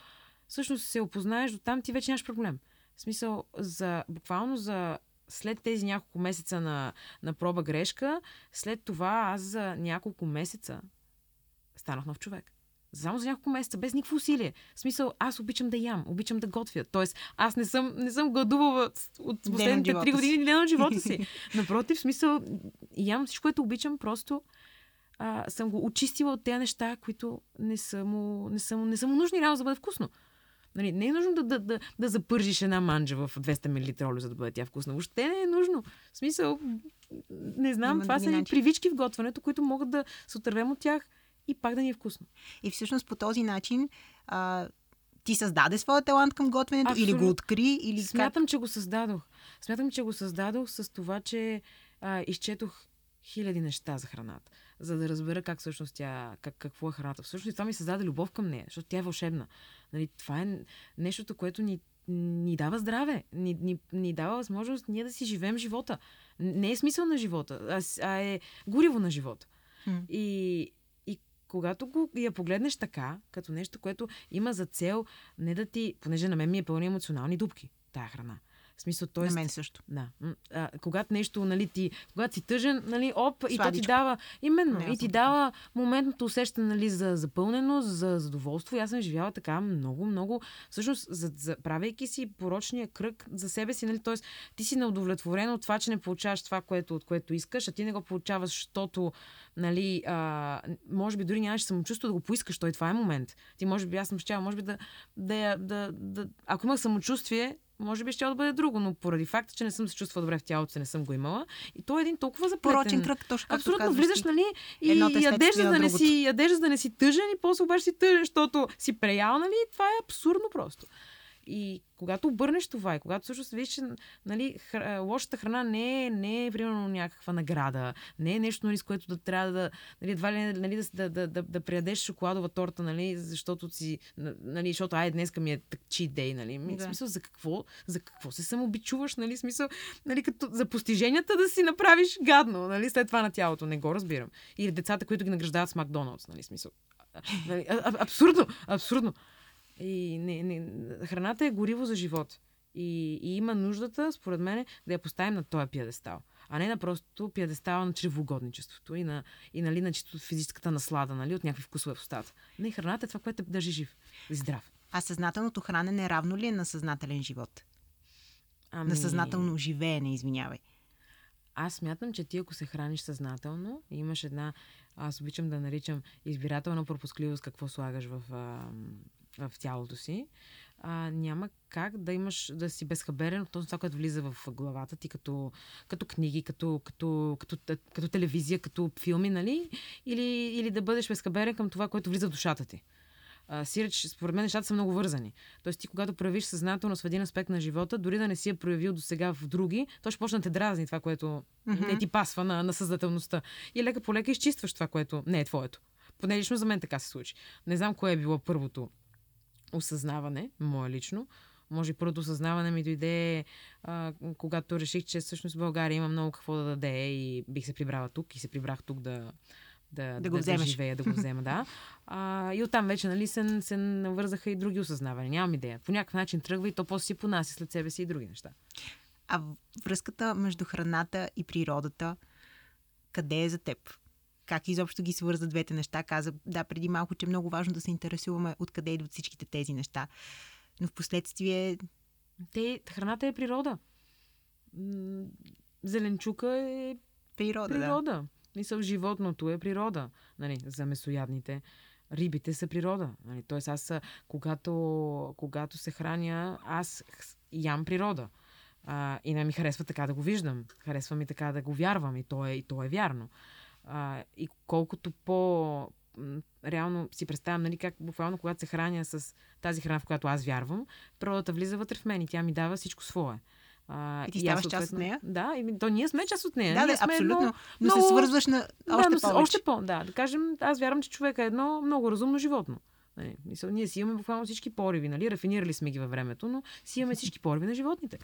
всъщност се опознаеш до там, ти вече нямаш проблем. В смисъл, за, буквално за след тези няколко месеца на, на проба грешка, след това аз за няколко месеца станах нов човек. Само за няколко месеца, без никакво усилие. В смисъл, аз обичам да ям, обичам да готвя. Тоест, аз не съм, не съм гладувала от последните три години ден от живота си. Напротив, в смисъл, ям всичко, което обичам, просто а, съм го очистила от тези неща, които не са му, не са му, не са му нужни реално за да бъде вкусно. Нали, не е нужно да, да, да, да запържиш една манджа в 200 мл олио, за да бъде тя вкусна. Въобще не е нужно. В смисъл, не знам, Има това са ни привички в готвенето, които могат да се отървем от тях и пак да ни е вкусно. И всъщност по този начин а, ти създаде своя талант към готвенето или Абсолютно. го откри, или как? Смятам, че го създадох. Смятам, че го създадох с това, че а, изчетох хиляди неща за храната, за да разбера как всъщност тя, как, какво е храната. Всъщност това ми създаде любов към нея, защото тя е вълшебна. Нали, това е нещото, което ни, ни дава здраве, ни, ни, ни дава възможност ние да си живеем живота. Не е смисъл на живота, а, а е гориво на живота. Хм. И, когато го, я погледнеш така, като нещо, което има за цел не да ти, понеже на мен ми е пълни емоционални дупки, тая храна. В смисъл, т.е. На мен също. Да. А, когато нещо, нали, ти, когато си тъжен, нали, оп, и то ти Сладичко. дава, именно, Не, и ти дава моментното усещане, нали, за запълненост, за задоволство. И аз съм живяла така много, много, всъщност, за, за, правейки си порочния кръг за себе си, нали, т.е. ти си неудовлетворен от това, че не получаваш това, което, от което искаш, а ти не го получаваш, защото, нали, а, може би дори нямаш самочувство да го поискаш, той това е момент. Ти може би, аз съм щяла, може би да, да, я- да, да, ако имах самочувствие, може би ще да бъде друго, но поради факта, че не съм се чувствала добре в тялото си, не съм го имала. И то е един толкова заплетен. Порочен кръг, точно Абсолютно, влизаш, нали, и ядеш, да не си, ядеш, да не си тъжен и после обаче си тъжен, защото си преял, нали, това е абсурдно просто. И когато обърнеш това и когато всъщност видиш, че нали, хр... лошата храна не е, не е примерно някаква награда, не е нещо, нали, с което да трябва да, нали, едва ли, нали, да, да, да, да, да приядеш шоколадова торта, нали, защото си, нали, защото ай, днеска ми е cheat day, нали. Да. В смисъл, за какво, за какво се самобичуваш, нали, смисъл, нали, като за постиженията да си направиш гадно, нали, след това на тялото, не го разбирам. Или децата, които ги награждават с Макдоналдс, нали, смисъл. Нали, а, абсурдно, абсурдно. И не, не, храната е гориво за живот. И, и има нуждата, според мен, да я поставим на този пиедестал. А не на просто пиедестала на чревоугодничеството и на, и, нали, на чисто физическата наслада, нали, от някакви вкусове в устата. Не, храната е това, което те държи жив и здрав. А съзнателното хранене равно ли е на съзнателен живот? Ами... На съзнателно живеене, извинявай. Аз смятам, че ти ако се храниш съзнателно, имаш една, аз обичам да наричам избирателна пропускливост, какво слагаш в, а, в тялото си, а, няма как да имаш, да си безхаберен от това, което влиза в главата ти, като, като книги, като, като, като, като, телевизия, като филми, нали? Или, или да бъдеш безхаберен към това, което влиза в душата ти. А, сиреч, според мен нещата са много вързани. Тоест ти, когато проявиш съзнателност в един аспект на живота, дори да не си я проявил до сега в други, то ще почне да те дразни това, което mm-hmm. не ти пасва на, на съзнателността. И лека по лека изчистваш това, което не е твоето. Поне лично за мен така се случи. Не знам кое е било първото осъзнаване, мое лично. Може би първото осъзнаване ми дойде, а, когато реших, че всъщност България има много какво да даде и бих се прибрала тук и се прибрах тук да, да, Да го вземеш. живея, да го взема, да. А, и оттам вече, нали, се, се навързаха и други осъзнавания. Нямам идея. По някакъв начин тръгва и то после си понася след себе си и други неща. А връзката между храната и природата, къде е за теб? Как изобщо ги свърза двете неща? Каза, да, преди малко, че е много важно да се интересуваме откъде идват всичките тези неща. Но в последствие Те, храната е природа. Зеленчука е природа, да. природа. Мисъл, животното е природа. Нали, за месоядните. Рибите са природа. Нали, Тоест аз, когато, когато се храня, аз ям природа. А, и не ми харесва така да го виждам. Харесва ми така да го вярвам. И то е, и то е вярно. А, и колкото по реално си представям, нали, как буквално когато се храня с тази храна, в която аз вярвам, природата влиза вътре в мен и тя ми дава всичко свое. А, И ти ставаш част от нея? Да, и, то ние сме част от нея. Да, ние да, абсолютно. Едно, Но много- се свързваш на още да, но повече. Още по, да. Да кажем, аз вярвам, че човек е едно много разумно животно. Нали, мисъл, ние си имаме буквално всички пориви, нали? Рафинирали сме ги във времето, но си имаме всички пориви на животните.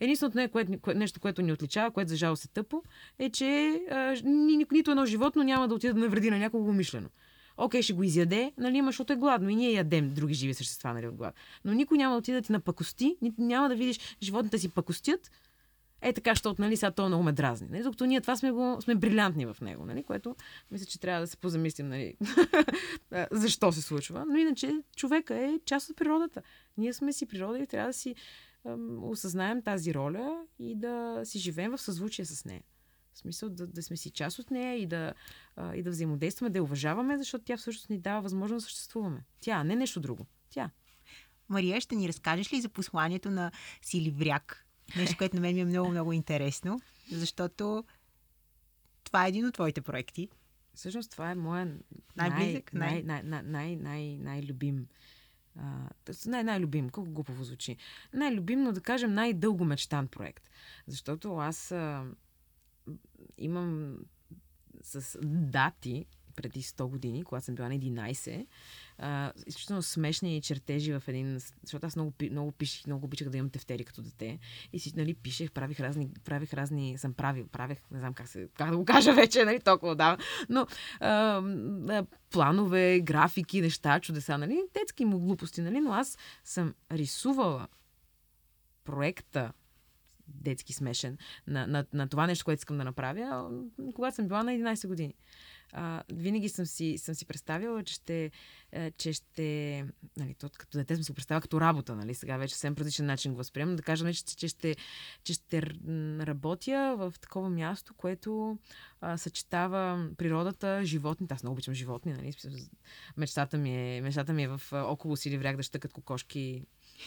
Единственото не, кое, нещо, което ни отличава, което за жалост е тъпо, е, че а, ни, ни, нито едно животно няма да отиде да навреди на някого умишлено. Окей, ще го изяде, нали, защото е гладно и ние ядем други живи същества, нали, от глад. Но никой няма да отиде да ти напакости, няма да видиш животните си пакостят, е така, защото, нали, сега то много ме дразни. Нали? Докато ние това сме, го, сме брилянтни в него, нали? което мисля, че трябва да се позамислим, нали? защо се случва. Но иначе човека е част от природата. Ние сме си природа и трябва да си ам, осъзнаем тази роля и да си живеем в съзвучие с нея. В смисъл да, да сме си част от нея и да, а, и да взаимодействаме, да я уважаваме, защото тя всъщност ни дава възможност да съществуваме. Тя, не нещо друго. Тя. Мария, ще ни разкажеш ли за посланието на Силивряк? Нещо, което на мен ми е много, много интересно, защото това е един от твоите проекти. Всъщност това е моя най-близък, най, най, най, най, най, най-любим. най- най-любим, колко глупаво звучи. Най-любим, но да кажем най-дълго мечтан проект. Защото аз а, имам с дати преди 100 години, когато съм била на 11, а, изключително смешни чертежи в един... Защото аз много, много пишех, много обичах да имам тефтери като дете. И си, нали, пишех, правих разни, правих разни, съм правил, правех, не знам как, се, как да го кажа вече, нали, толкова да. Но а, планове, графики, неща, чудеса, нали, детски му глупости, нали, но аз съм рисувала проекта детски смешен на, на, на това нещо, което искам да направя, когато съм била на 11 години а, винаги съм си, съм си представила, че ще, а, че ще нали, то, като дете съм си представила като работа, нали, сега вече съвсем различен начин го възприемам, да кажем, че, че, ще, че ще работя в такова място, което а, съчетава природата, животните. Аз много обичам животни, нали, мечтата ми е, мечтата ми е в около си вряг да щъкат кокошки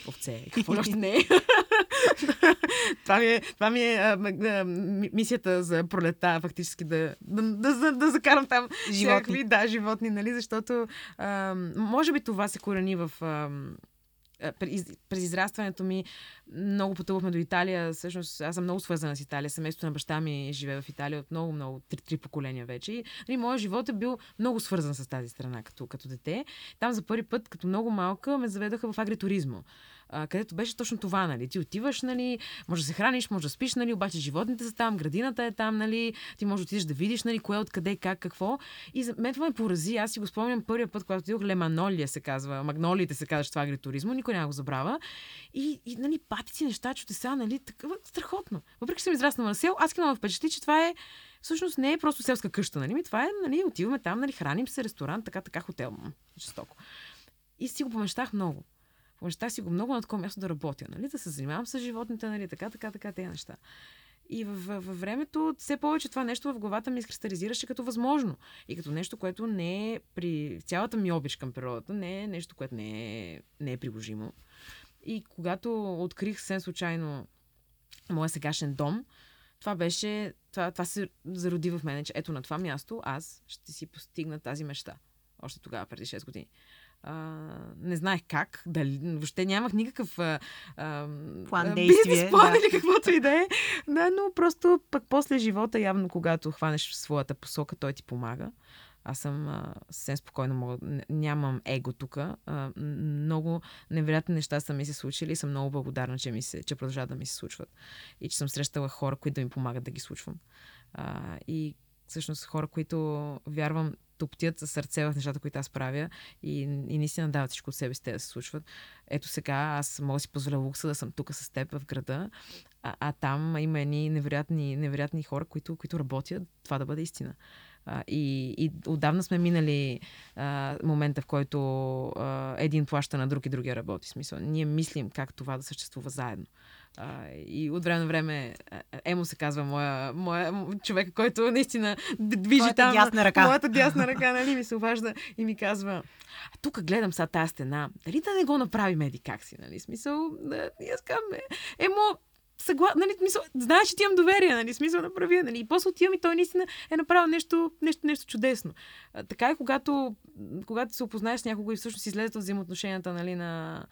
овце, какво още не е. това ми е, това ми е а, а, мисията за пролета, фактически да, да, да, да закарам там животни. Всякакви, да, животни, нали, защото а, може би това се корени в... А, през, през израстването ми много пътувахме до Италия. Всъщност, аз съм много свързана с Италия. Семейството на баща ми живее в Италия от много, много, три, три поколения вече. И нали, моят живот е бил много свързан с тази страна като, като дете. Там за първи път, като много малка, ме заведаха в агритуризмо където беше точно това, нали? Ти отиваш, нали, може да се храниш, може да спиш, нали, обаче животните са там, градината е там, нали, ти може да отидеш да видиш, нали, кое откъде, как, какво. И за мен това ме порази. Аз си го спомням първия път, когато отидох Леманолия се казва, Магнолиите се казва, това агритуризмо, никой няма го забравя. И, и нали, патици, неща, чудеса, нали, такова страхотно. Въпреки че съм израснала на сел, аз имам впечатли, че това е всъщност не е просто селска къща, нали? Това е, нали, отиваме там, нали, храним се, ресторант, така, така, хотел. Жестоко. И си го помещах много. Помещах си го много на такова място да работя, нали? Да се занимавам с животните, нали? Така, така, така, тези неща. И във, във времето все повече това нещо в главата ми изкристализираше като възможно. И като нещо, което не е при цялата ми обич към природата, не е нещо, което не е, не е приложимо. И когато открих съвсем случайно моя сегашен дом, това беше, това, това се зароди в мен, че ето на това място аз ще си постигна тази мечта. Още тогава, преди 6 години. А, не знаех как, дали, въобще нямах никакъв а, а, план действие, бизнес план да. или каквото и да е. Да, но просто пък после живота, явно когато хванеш своята посока, той ти помага. Аз съм а, съвсем спокойно, мога, нямам его тук. много невероятни неща са ми се случили и съм много благодарна, че, ми се, че продължават да ми се случват. И че съм срещала хора, които да ми помагат да ги случвам. А, и всъщност хора, които вярвам топтят със сърце в нещата, които аз правя и, и наистина дават всичко от себе си те да се случват. Ето сега аз мога да си позволя лукса да съм тук с теб в града, а, а там има едни невероятни, невероятни хора, които, които работят това да бъде истина. А, и, и отдавна сме минали а, момента, в който а, един плаща на друг и другия работи. Смисъл, ние мислим как това да съществува заедно. А, и от време на време Емо се казва моя, моя човек, който наистина движи моята там. Дясна ръка. Моята дясна ръка, нали, ми се обажда и ми казва, а тук гледам сега тази стена, дали да не го направи меди как си, нали? Смисъл, да, и аз казвам, Емо, съгла... нали, мисъл, знаеш, че ти имам доверие, нали, смисъл на правия, нали, и после отивам и той наистина е направил нещо, нещо, нещо чудесно. А, така е, когато, когато се опознаеш с някого и всъщност излезете от взаимоотношенията, нали, на,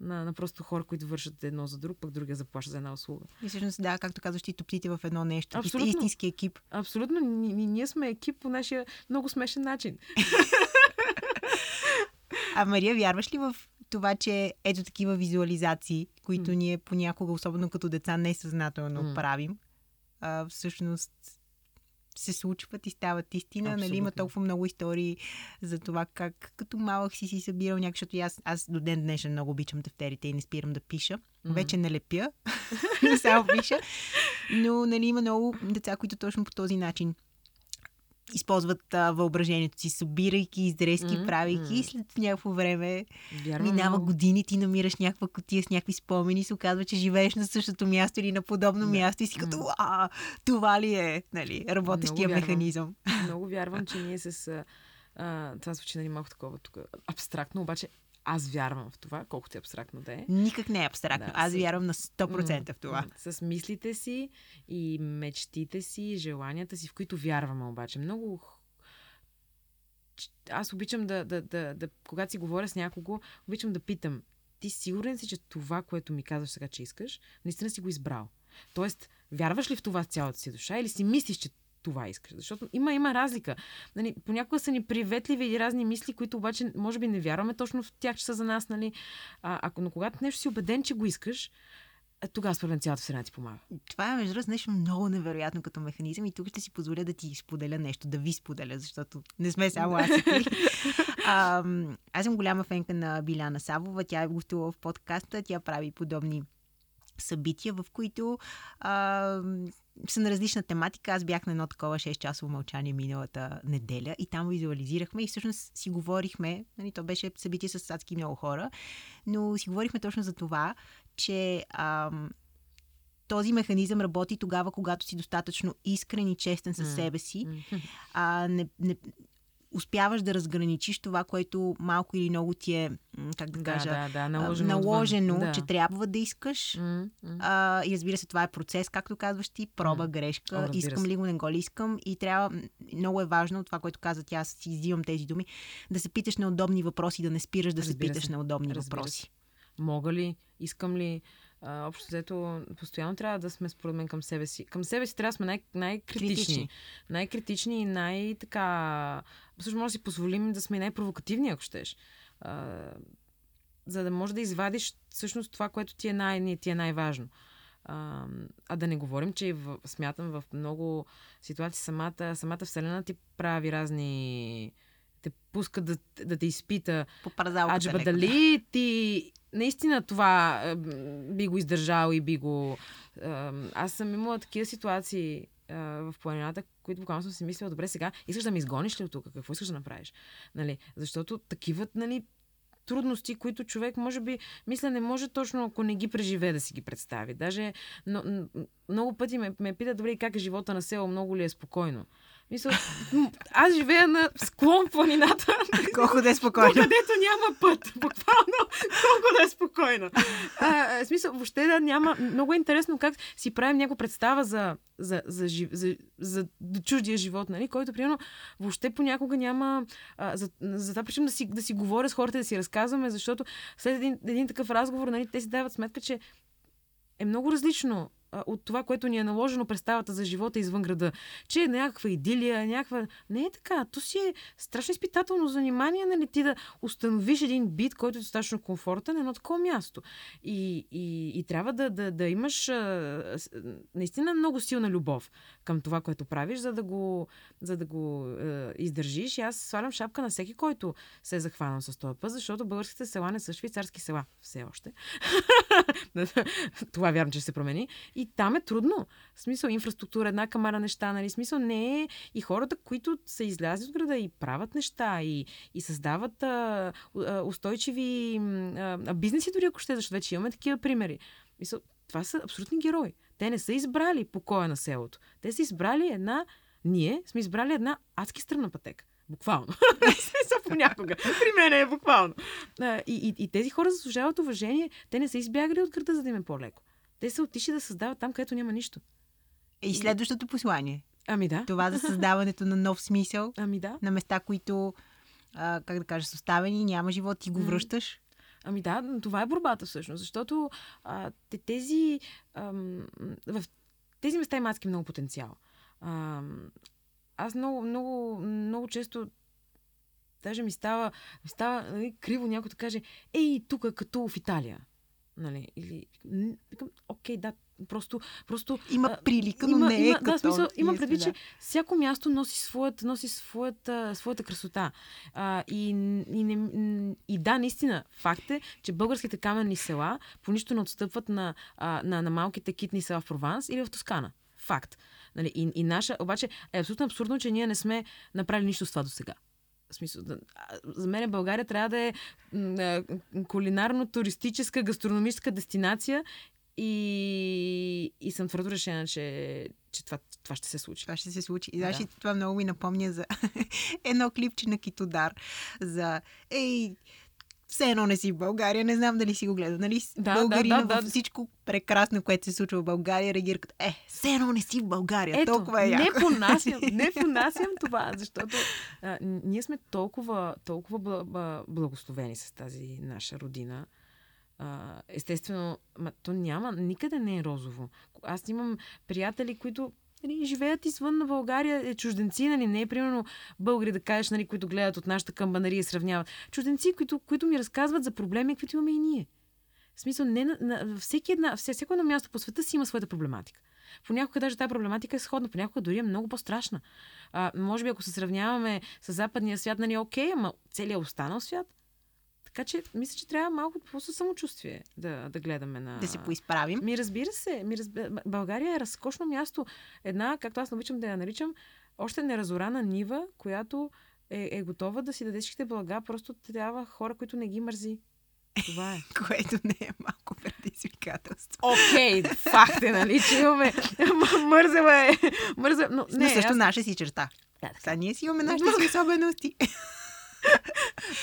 на, на просто хора, които вършат едно за друг, пък другия заплаща за една услуга. И всъщност, да, както казваш, ти топтите в едно нещо. Абсолютно. Истински екип. Абсолютно. Ние, ние сме екип по нашия много смешен начин. а Мария, вярваш ли в това, че ето такива визуализации, които mm. ние понякога, особено като деца, несъзнателно mm. правим, а, всъщност се случват и стават истина. Абсолютно. Нали, има толкова много истории за това как като малък си си събирал някакво, защото аз, аз до ден днешен много обичам тефтерите и не спирам да пиша. Mm-hmm. Вече не лепя, не само пиша. Но нали, има много деца, които точно по този начин използват а, въображението си, събирайки издрезки, mm-hmm. правейки и след някакво време Вярвам минава години, ти намираш някаква котия с някакви спомени и се оказва, че живееш на същото място или на подобно yeah. място и си като, а, това ли е нали, работещия много механизъм? Много вярвам, че ние с... А, това звучи нали, малко такова тук абстрактно, обаче аз вярвам в това, колкото е абстрактно да е. Никак не е абстрактно. Да, аз с... вярвам на 100% в това. С мислите си и мечтите си, желанията си, в които вярваме обаче. Много аз обичам да, да, да, да, когато си говоря с някого, обичам да питам, ти сигурен си, че това, което ми казваш сега, че искаш, наистина си го избрал? Тоест, вярваш ли в това с цялата си душа или си мислиш, че това искаш. Защото има, има разлика. Нали, понякога са ни приветливи и разни мисли, които обаче може би не вярваме точно в тях, че са за нас. Нали. А, ако, но когато нещо си убеден, че го искаш, тогава според цялата вселена ти помага. Това е, между другото, нещо много невероятно като механизъм и тук ще си позволя да ти споделя нещо, да ви споделя, защото не сме само аз и ти. а, аз съм голяма фенка на Биляна Савова. Тя е гостувала в подкаста, тя прави подобни събития, в които а, са на различна тематика. Аз бях на едно такова 6-часово мълчание миналата неделя и там визуализирахме и всъщност си говорихме, нали, то беше събитие с адски много хора, но си говорихме точно за това, че ам, този механизъм работи тогава, когато си достатъчно искрен и честен със себе си. А, не, не, успяваш да разграничиш това, което малко или много ти е, как да кажа, да, да, наложено, наложено да. че трябва да искаш. Mm-hmm. А, и разбира се, това е процес, както казваш ти, проба, mm-hmm. грешка, О, искам ли го, не го ли искам. И трябва, много е важно, това, което каза тя, си издивам тези думи, да се питаш на удобни въпроси, да не спираш да разбира се питаш се. на удобни разбира въпроси. Се. Мога ли, искам ли, а, общо взето, постоянно трябва да сме, според мен, към себе си. Към себе си трябва да сме най- най-критични. Критични. Най-критични и най-така... Също може да си позволим да сме най-провокативни, ако щеш. А, за да може да извадиш всъщност това, което ти е, най- ти е най-важно. А, а да не говорим, че в, смятам в много ситуации самата, самата Вселена ти прави разни те пуска да, да те изпита. По аджба, дали ти наистина това би го издържал и би го... Аз съм имала такива ситуации в планината, които буквално съм си мислила, добре, сега искаш да ме изгониш ли от тук? Какво искаш да направиш? Нали? Защото такива, нали, трудности, които човек може би, мисля, не може точно, ако не ги преживее да си ги представи. Даже но, много пъти ме, ме питат, добре, как е живота на село, много ли е спокойно? Мисля, аз живея на склон планината. Колко да е спокойно. Където няма път. Буквално, колко да е спокойно. А, смисъл, въобще да няма... Много е интересно как си правим някаква представа за, за, за, за, за, за чуждия живот, нали? който, примерно, въобще понякога няма... А, за, за това причина да си, да си говоря с хората, да си разказваме, защото след един, един такъв разговор, нали, те си дават сметка, че е много различно от това, което ни е наложено представата за живота извън града. Че е някаква идилия, някаква... Не е така. То си е страшно изпитателно занимание, нали, ти да установиш един бит, който е достатъчно комфортен на едно такова място. И, и, и трябва да, да, да имаш а, наистина много силна любов към това, което правиш, за да го, за да го а, издържиш. И аз свалям шапка на всеки, който се е захванал с този път, защото българските села не са швейцарски села. Все още. това вярвам, че се промени. И там е трудно. В смисъл, инфраструктура, една камара неща, нали? В смисъл, не е. И хората, които са излязли от града и правят неща и, и създават а, устойчиви а, бизнеси, дори ако ще, защото вече имаме такива примери. Мисъл, това са абсолютни герои. Те не са избрали покоя на селото. Те са избрали една. Ние сме избрали една адски стръмна пътека. Буквално. са понякога. При мен е буквално. И, и, и тези хора заслужават уважение. Те не са избягали от града, за да им е по-леко. Те са отишли да създават там, където няма нищо. И следващото послание. Ами да. Това за създаването на нов смисъл. Ами да. На места, които, а, как да кажа, са оставени, няма живот, ти го връщаш. Ами да, това е борбата всъщност, защото а, тези, ам, в тези места има адски много потенциал. А, аз много, много, много често даже ми става, ми става нали, криво някой да каже, ей, тук като в Италия. Нали, или, викам, окей, да, просто, просто има прилика, но има, не е има, като... Да, смисъл, има предвид, че всяко място носи своята, носи своята, своята красота. А, и, и, не, и да, наистина, факт е, че българските каменни села по нищо не отстъпват на, а, на, на малките китни села в Прованс или в Тоскана. Факт. Нали, и, и наша, обаче е абсолютно абсурдно, че ние не сме направили нищо с това до сега. В смисъл, за мен България трябва да е кулинарно-туристическа, гастрономическа дестинация и, и съм твърдо решена, че, че това, това ще се случи. Това ще се случи. И да. това много ми напомня за едно клипче на Китодар. За, ей, все едно не си в България, не знам дали си го гледа. Нали? Да, Българина да, да, да. всичко прекрасно, което се случва в България, реагира като, е, все едно не си в България. Ето, толкова е яко. Не понасям, не понасям това, защото а, ние сме толкова, толкова благословени с тази наша родина. А, естествено, ма, то няма, никъде не е розово. Аз имам приятели, които нали, живеят извън на България, е чужденци, нали, не е примерно българи да кажеш, нали, които гледат от нашата камбанария и сравняват. Чужденци, които, които ми разказват за проблеми, които имаме и ние. В смисъл, не, на, на, всеки една, всяко едно място по света си има своята проблематика. Понякога даже тази проблематика е сходна, понякога дори е много по-страшна. А, може би ако се сравняваме с западния свят, нали, окей, ама целият останал свят така че, мисля, че трябва малко по самочувствие да, да гледаме на... Да се поизправим. Ми разбира се. Ми разбира... България е разкошно място. Една, както аз обичам да я наричам, още неразорана нива, която е, е готова да си даде всичките блага, просто трябва хора, които не ги мързи. Това е. Което не е малко предизвикателство. Окей, okay, факт е, нали, че имаме... Мързава е. Мързава... Но, не, Но също аз... наша си черта. Да, така. Сега ние си имаме нашите си особености.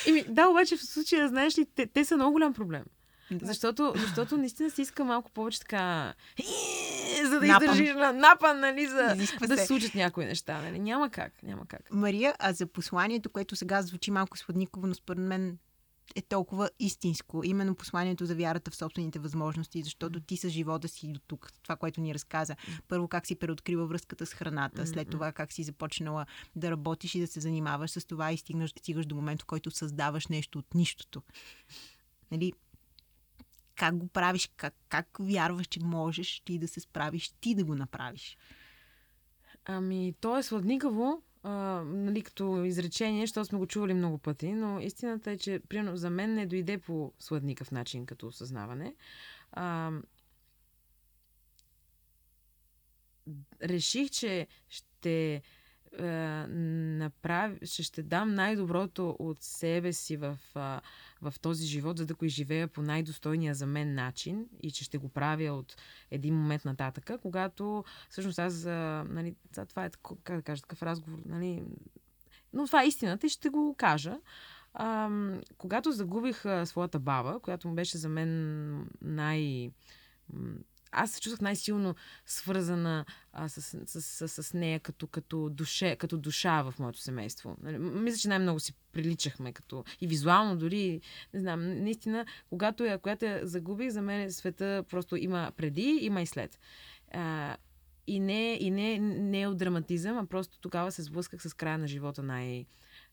Ими, да, обаче в случая, знаеш ли, те, те са много голям проблем. Да. Защото, защото наистина си иска малко повече така, за да напън. издържиш на напън, нали, за Изисква да се случат някои неща. Нали? Няма как, няма как. Мария, а за посланието, което сега звучи малко сладниково, но според мен е толкова истинско. Именно посланието за вярата в собствените възможности, защото ти с живота си до тук. Това, което ни разказа. Първо как си преоткрива връзката с храната, след това как си започнала да работиш и да се занимаваш с това и стигнаш, стигаш до момента, в който създаваш нещо от нищото. Нали? Как го правиш? Как, как вярваш, че можеш ти да се справиш, ти да го направиш? Ами, то е сладникаво, а, нали, като изречение, защото сме го чували много пъти, но истината е, че примерно, за мен не дойде по сладникав начин като осъзнаване. А, реших, че ще е, направи, ще, ще дам най-доброто от себе си в, в този живот, за да го изживея по най-достойния за мен начин и че ще го правя от един момент нататъка, когато всъщност аз, нали, това е как да кажа, такъв разговор, нали, но това е истината и ще го кажа. А, когато загубих а, своята баба, която му беше за мен най- аз се чувствах най-силно свързана а, с, с, с, с нея като, като, душе, като душа в моето семейство. Нали, мисля, че най-много си приличахме като и визуално дори, не знам, наистина, когато я, когато я загубих, за мен света просто има преди, има и след. А, и не, и не, не е от драматизъм, а просто тогава се сблъсках с края на живота най-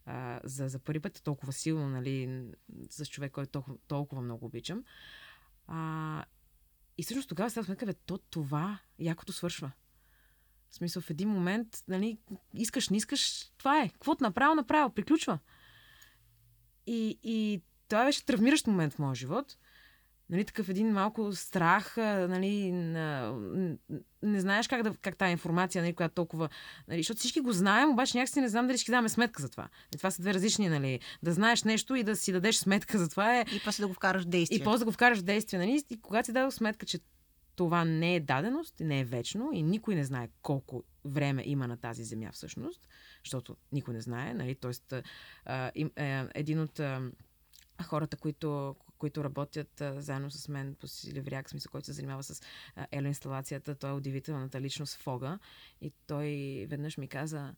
а, за, за първи път толкова силно, нали, с човек, който толкова, толкова много обичам. А, и всъщност тогава се сметка, бе, то това якото свършва. В смисъл, в един момент, нали, искаш, не искаш, това е. Каквото направо, направо, приключва. И, и това беше травмиращ момент в моя живот нали, такъв един малко страх, нали, не знаеш как, да, как тази информация, нали, която толкова... Нали, защото всички го знаем, обаче някакси не знам дали ще даваме сметка за това. И това са две различни, нали, да знаеш нещо и да си дадеш сметка за това е... И после да го вкараш в действие. И после да го вкараш в действие, нали, и когато си дадох сметка, че това не е даденост, не е вечно и никой не знае колко време има на тази земя всъщност, защото никой не знае, нали, т.е. един от хората, които, които работят а, заедно с мен по Силивряк, смисъл, който се занимава с елоинсталацията. Той е удивителната личност Фога. И той веднъж ми каза,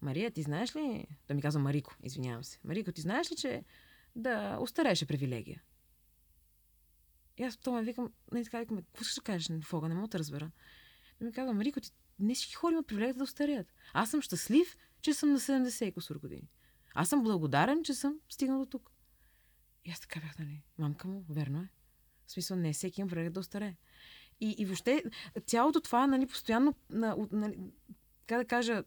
Мария, ти знаеш ли... Той ми каза Марико, извинявам се. Марико, ти знаеш ли, че да устарееш е привилегия? И аз това викам, не така викам, какво ще кажеш на Фога, не мога да разбера. Той ми каза, Марико, ти не всички хора имат привилегията да устареят. Аз съм щастлив, че съм на 70 и години. Аз съм благодарен, че съм стигнал до тук. И аз така бях, нали, мамка му, верно е. В смисъл, не всеки има време да остаре. И, и въобще, цялото това, нали, постоянно, нали, как да кажа,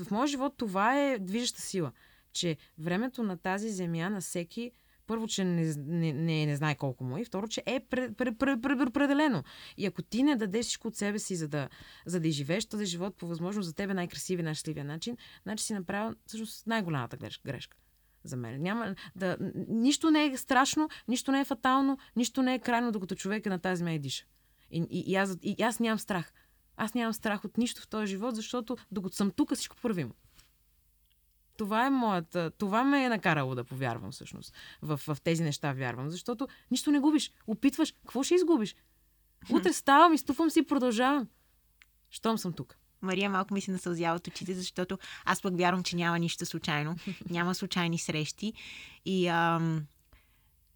в моя живот това е движеща сила. Че времето на тази земя, на всеки, първо, че не, не, не, не знае колко му и второ, че е предопределено. И ако ти не дадеш всичко от себе си, за да, за да изживееш този живот по възможно за тебе най-красивия, най-щастливия начин, значи си направил всъщност най-голямата грешка за мен. Няма, да, нищо не е страшно, нищо не е фатално, нищо не е крайно, докато човек е на тази земя и диша. И, и, и, аз, и аз нямам страх. Аз нямам страх от нищо в този живот, защото докато съм тук, всичко правим. Това е моята. Това ме е накарало да повярвам всъщност. В, в тези неща вярвам. Защото нищо не губиш. Опитваш. Какво ще изгубиш? Утре ставам, изтупвам си и продължавам. Щом съм тук. Мария малко ми се насълзява от очите, защото аз пък вярвам, че няма нищо случайно. Няма случайни срещи. И ам,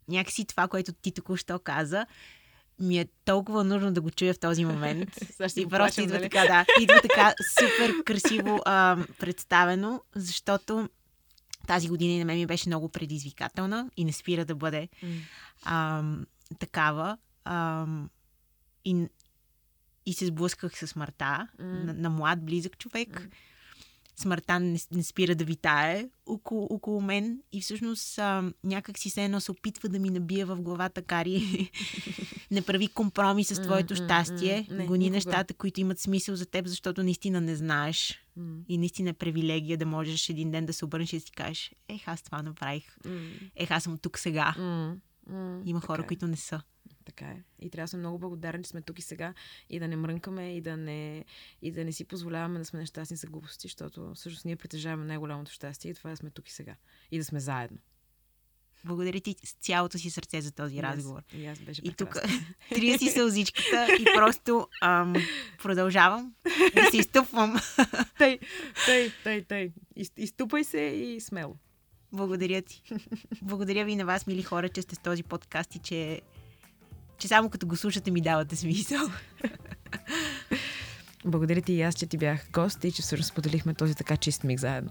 някакси това, което ти току-що каза, ми е толкова нужно да го чуя в този момент. и просто идва нали? така, да, идва така супер красиво а, представено, защото тази година и на мен ми беше много предизвикателна и не спира да бъде а, такава. А, и, и се сблъсках с смъртта Mm. на, на млад, близък човек. Смъртта не, не спира да витае около, около мен и всъщност а, някак си се едно се опитва да ми набие в главата кари. не прави компромис с твоето м, щастие. м, не, Гони никога. нещата, които имат смисъл за теб, защото наистина не знаеш. М, И наистина е привилегия да можеш един ден да се обърнеш и да си кажеш, ех, аз това направих. м, Ех, аз съм тук сега. м, м, Има хора, е. които не са. Така е. И трябва да сме много благодарни, че сме тук и сега и да не мрънкаме и да не, и да не си позволяваме да сме нещастни за глупости, защото всъщност ние притежаваме най-голямото щастие и това е да сме тук и сега. И да сме заедно. Благодаря ти с цялото си сърце за този аз- разговор. И аз беше И тук трия си сълзичката и просто ам, продължавам да се изтъпвам. Тъй, тъй, тъй, тъй. Из- Изтупай се и смело. Благодаря ти. Благодаря ви на вас, мили хора, че сте с този подкаст и че, че само като го слушате ми давате смисъл. Благодаря ти и аз, че ти бях гост и че всъщност споделихме този така чист миг заедно.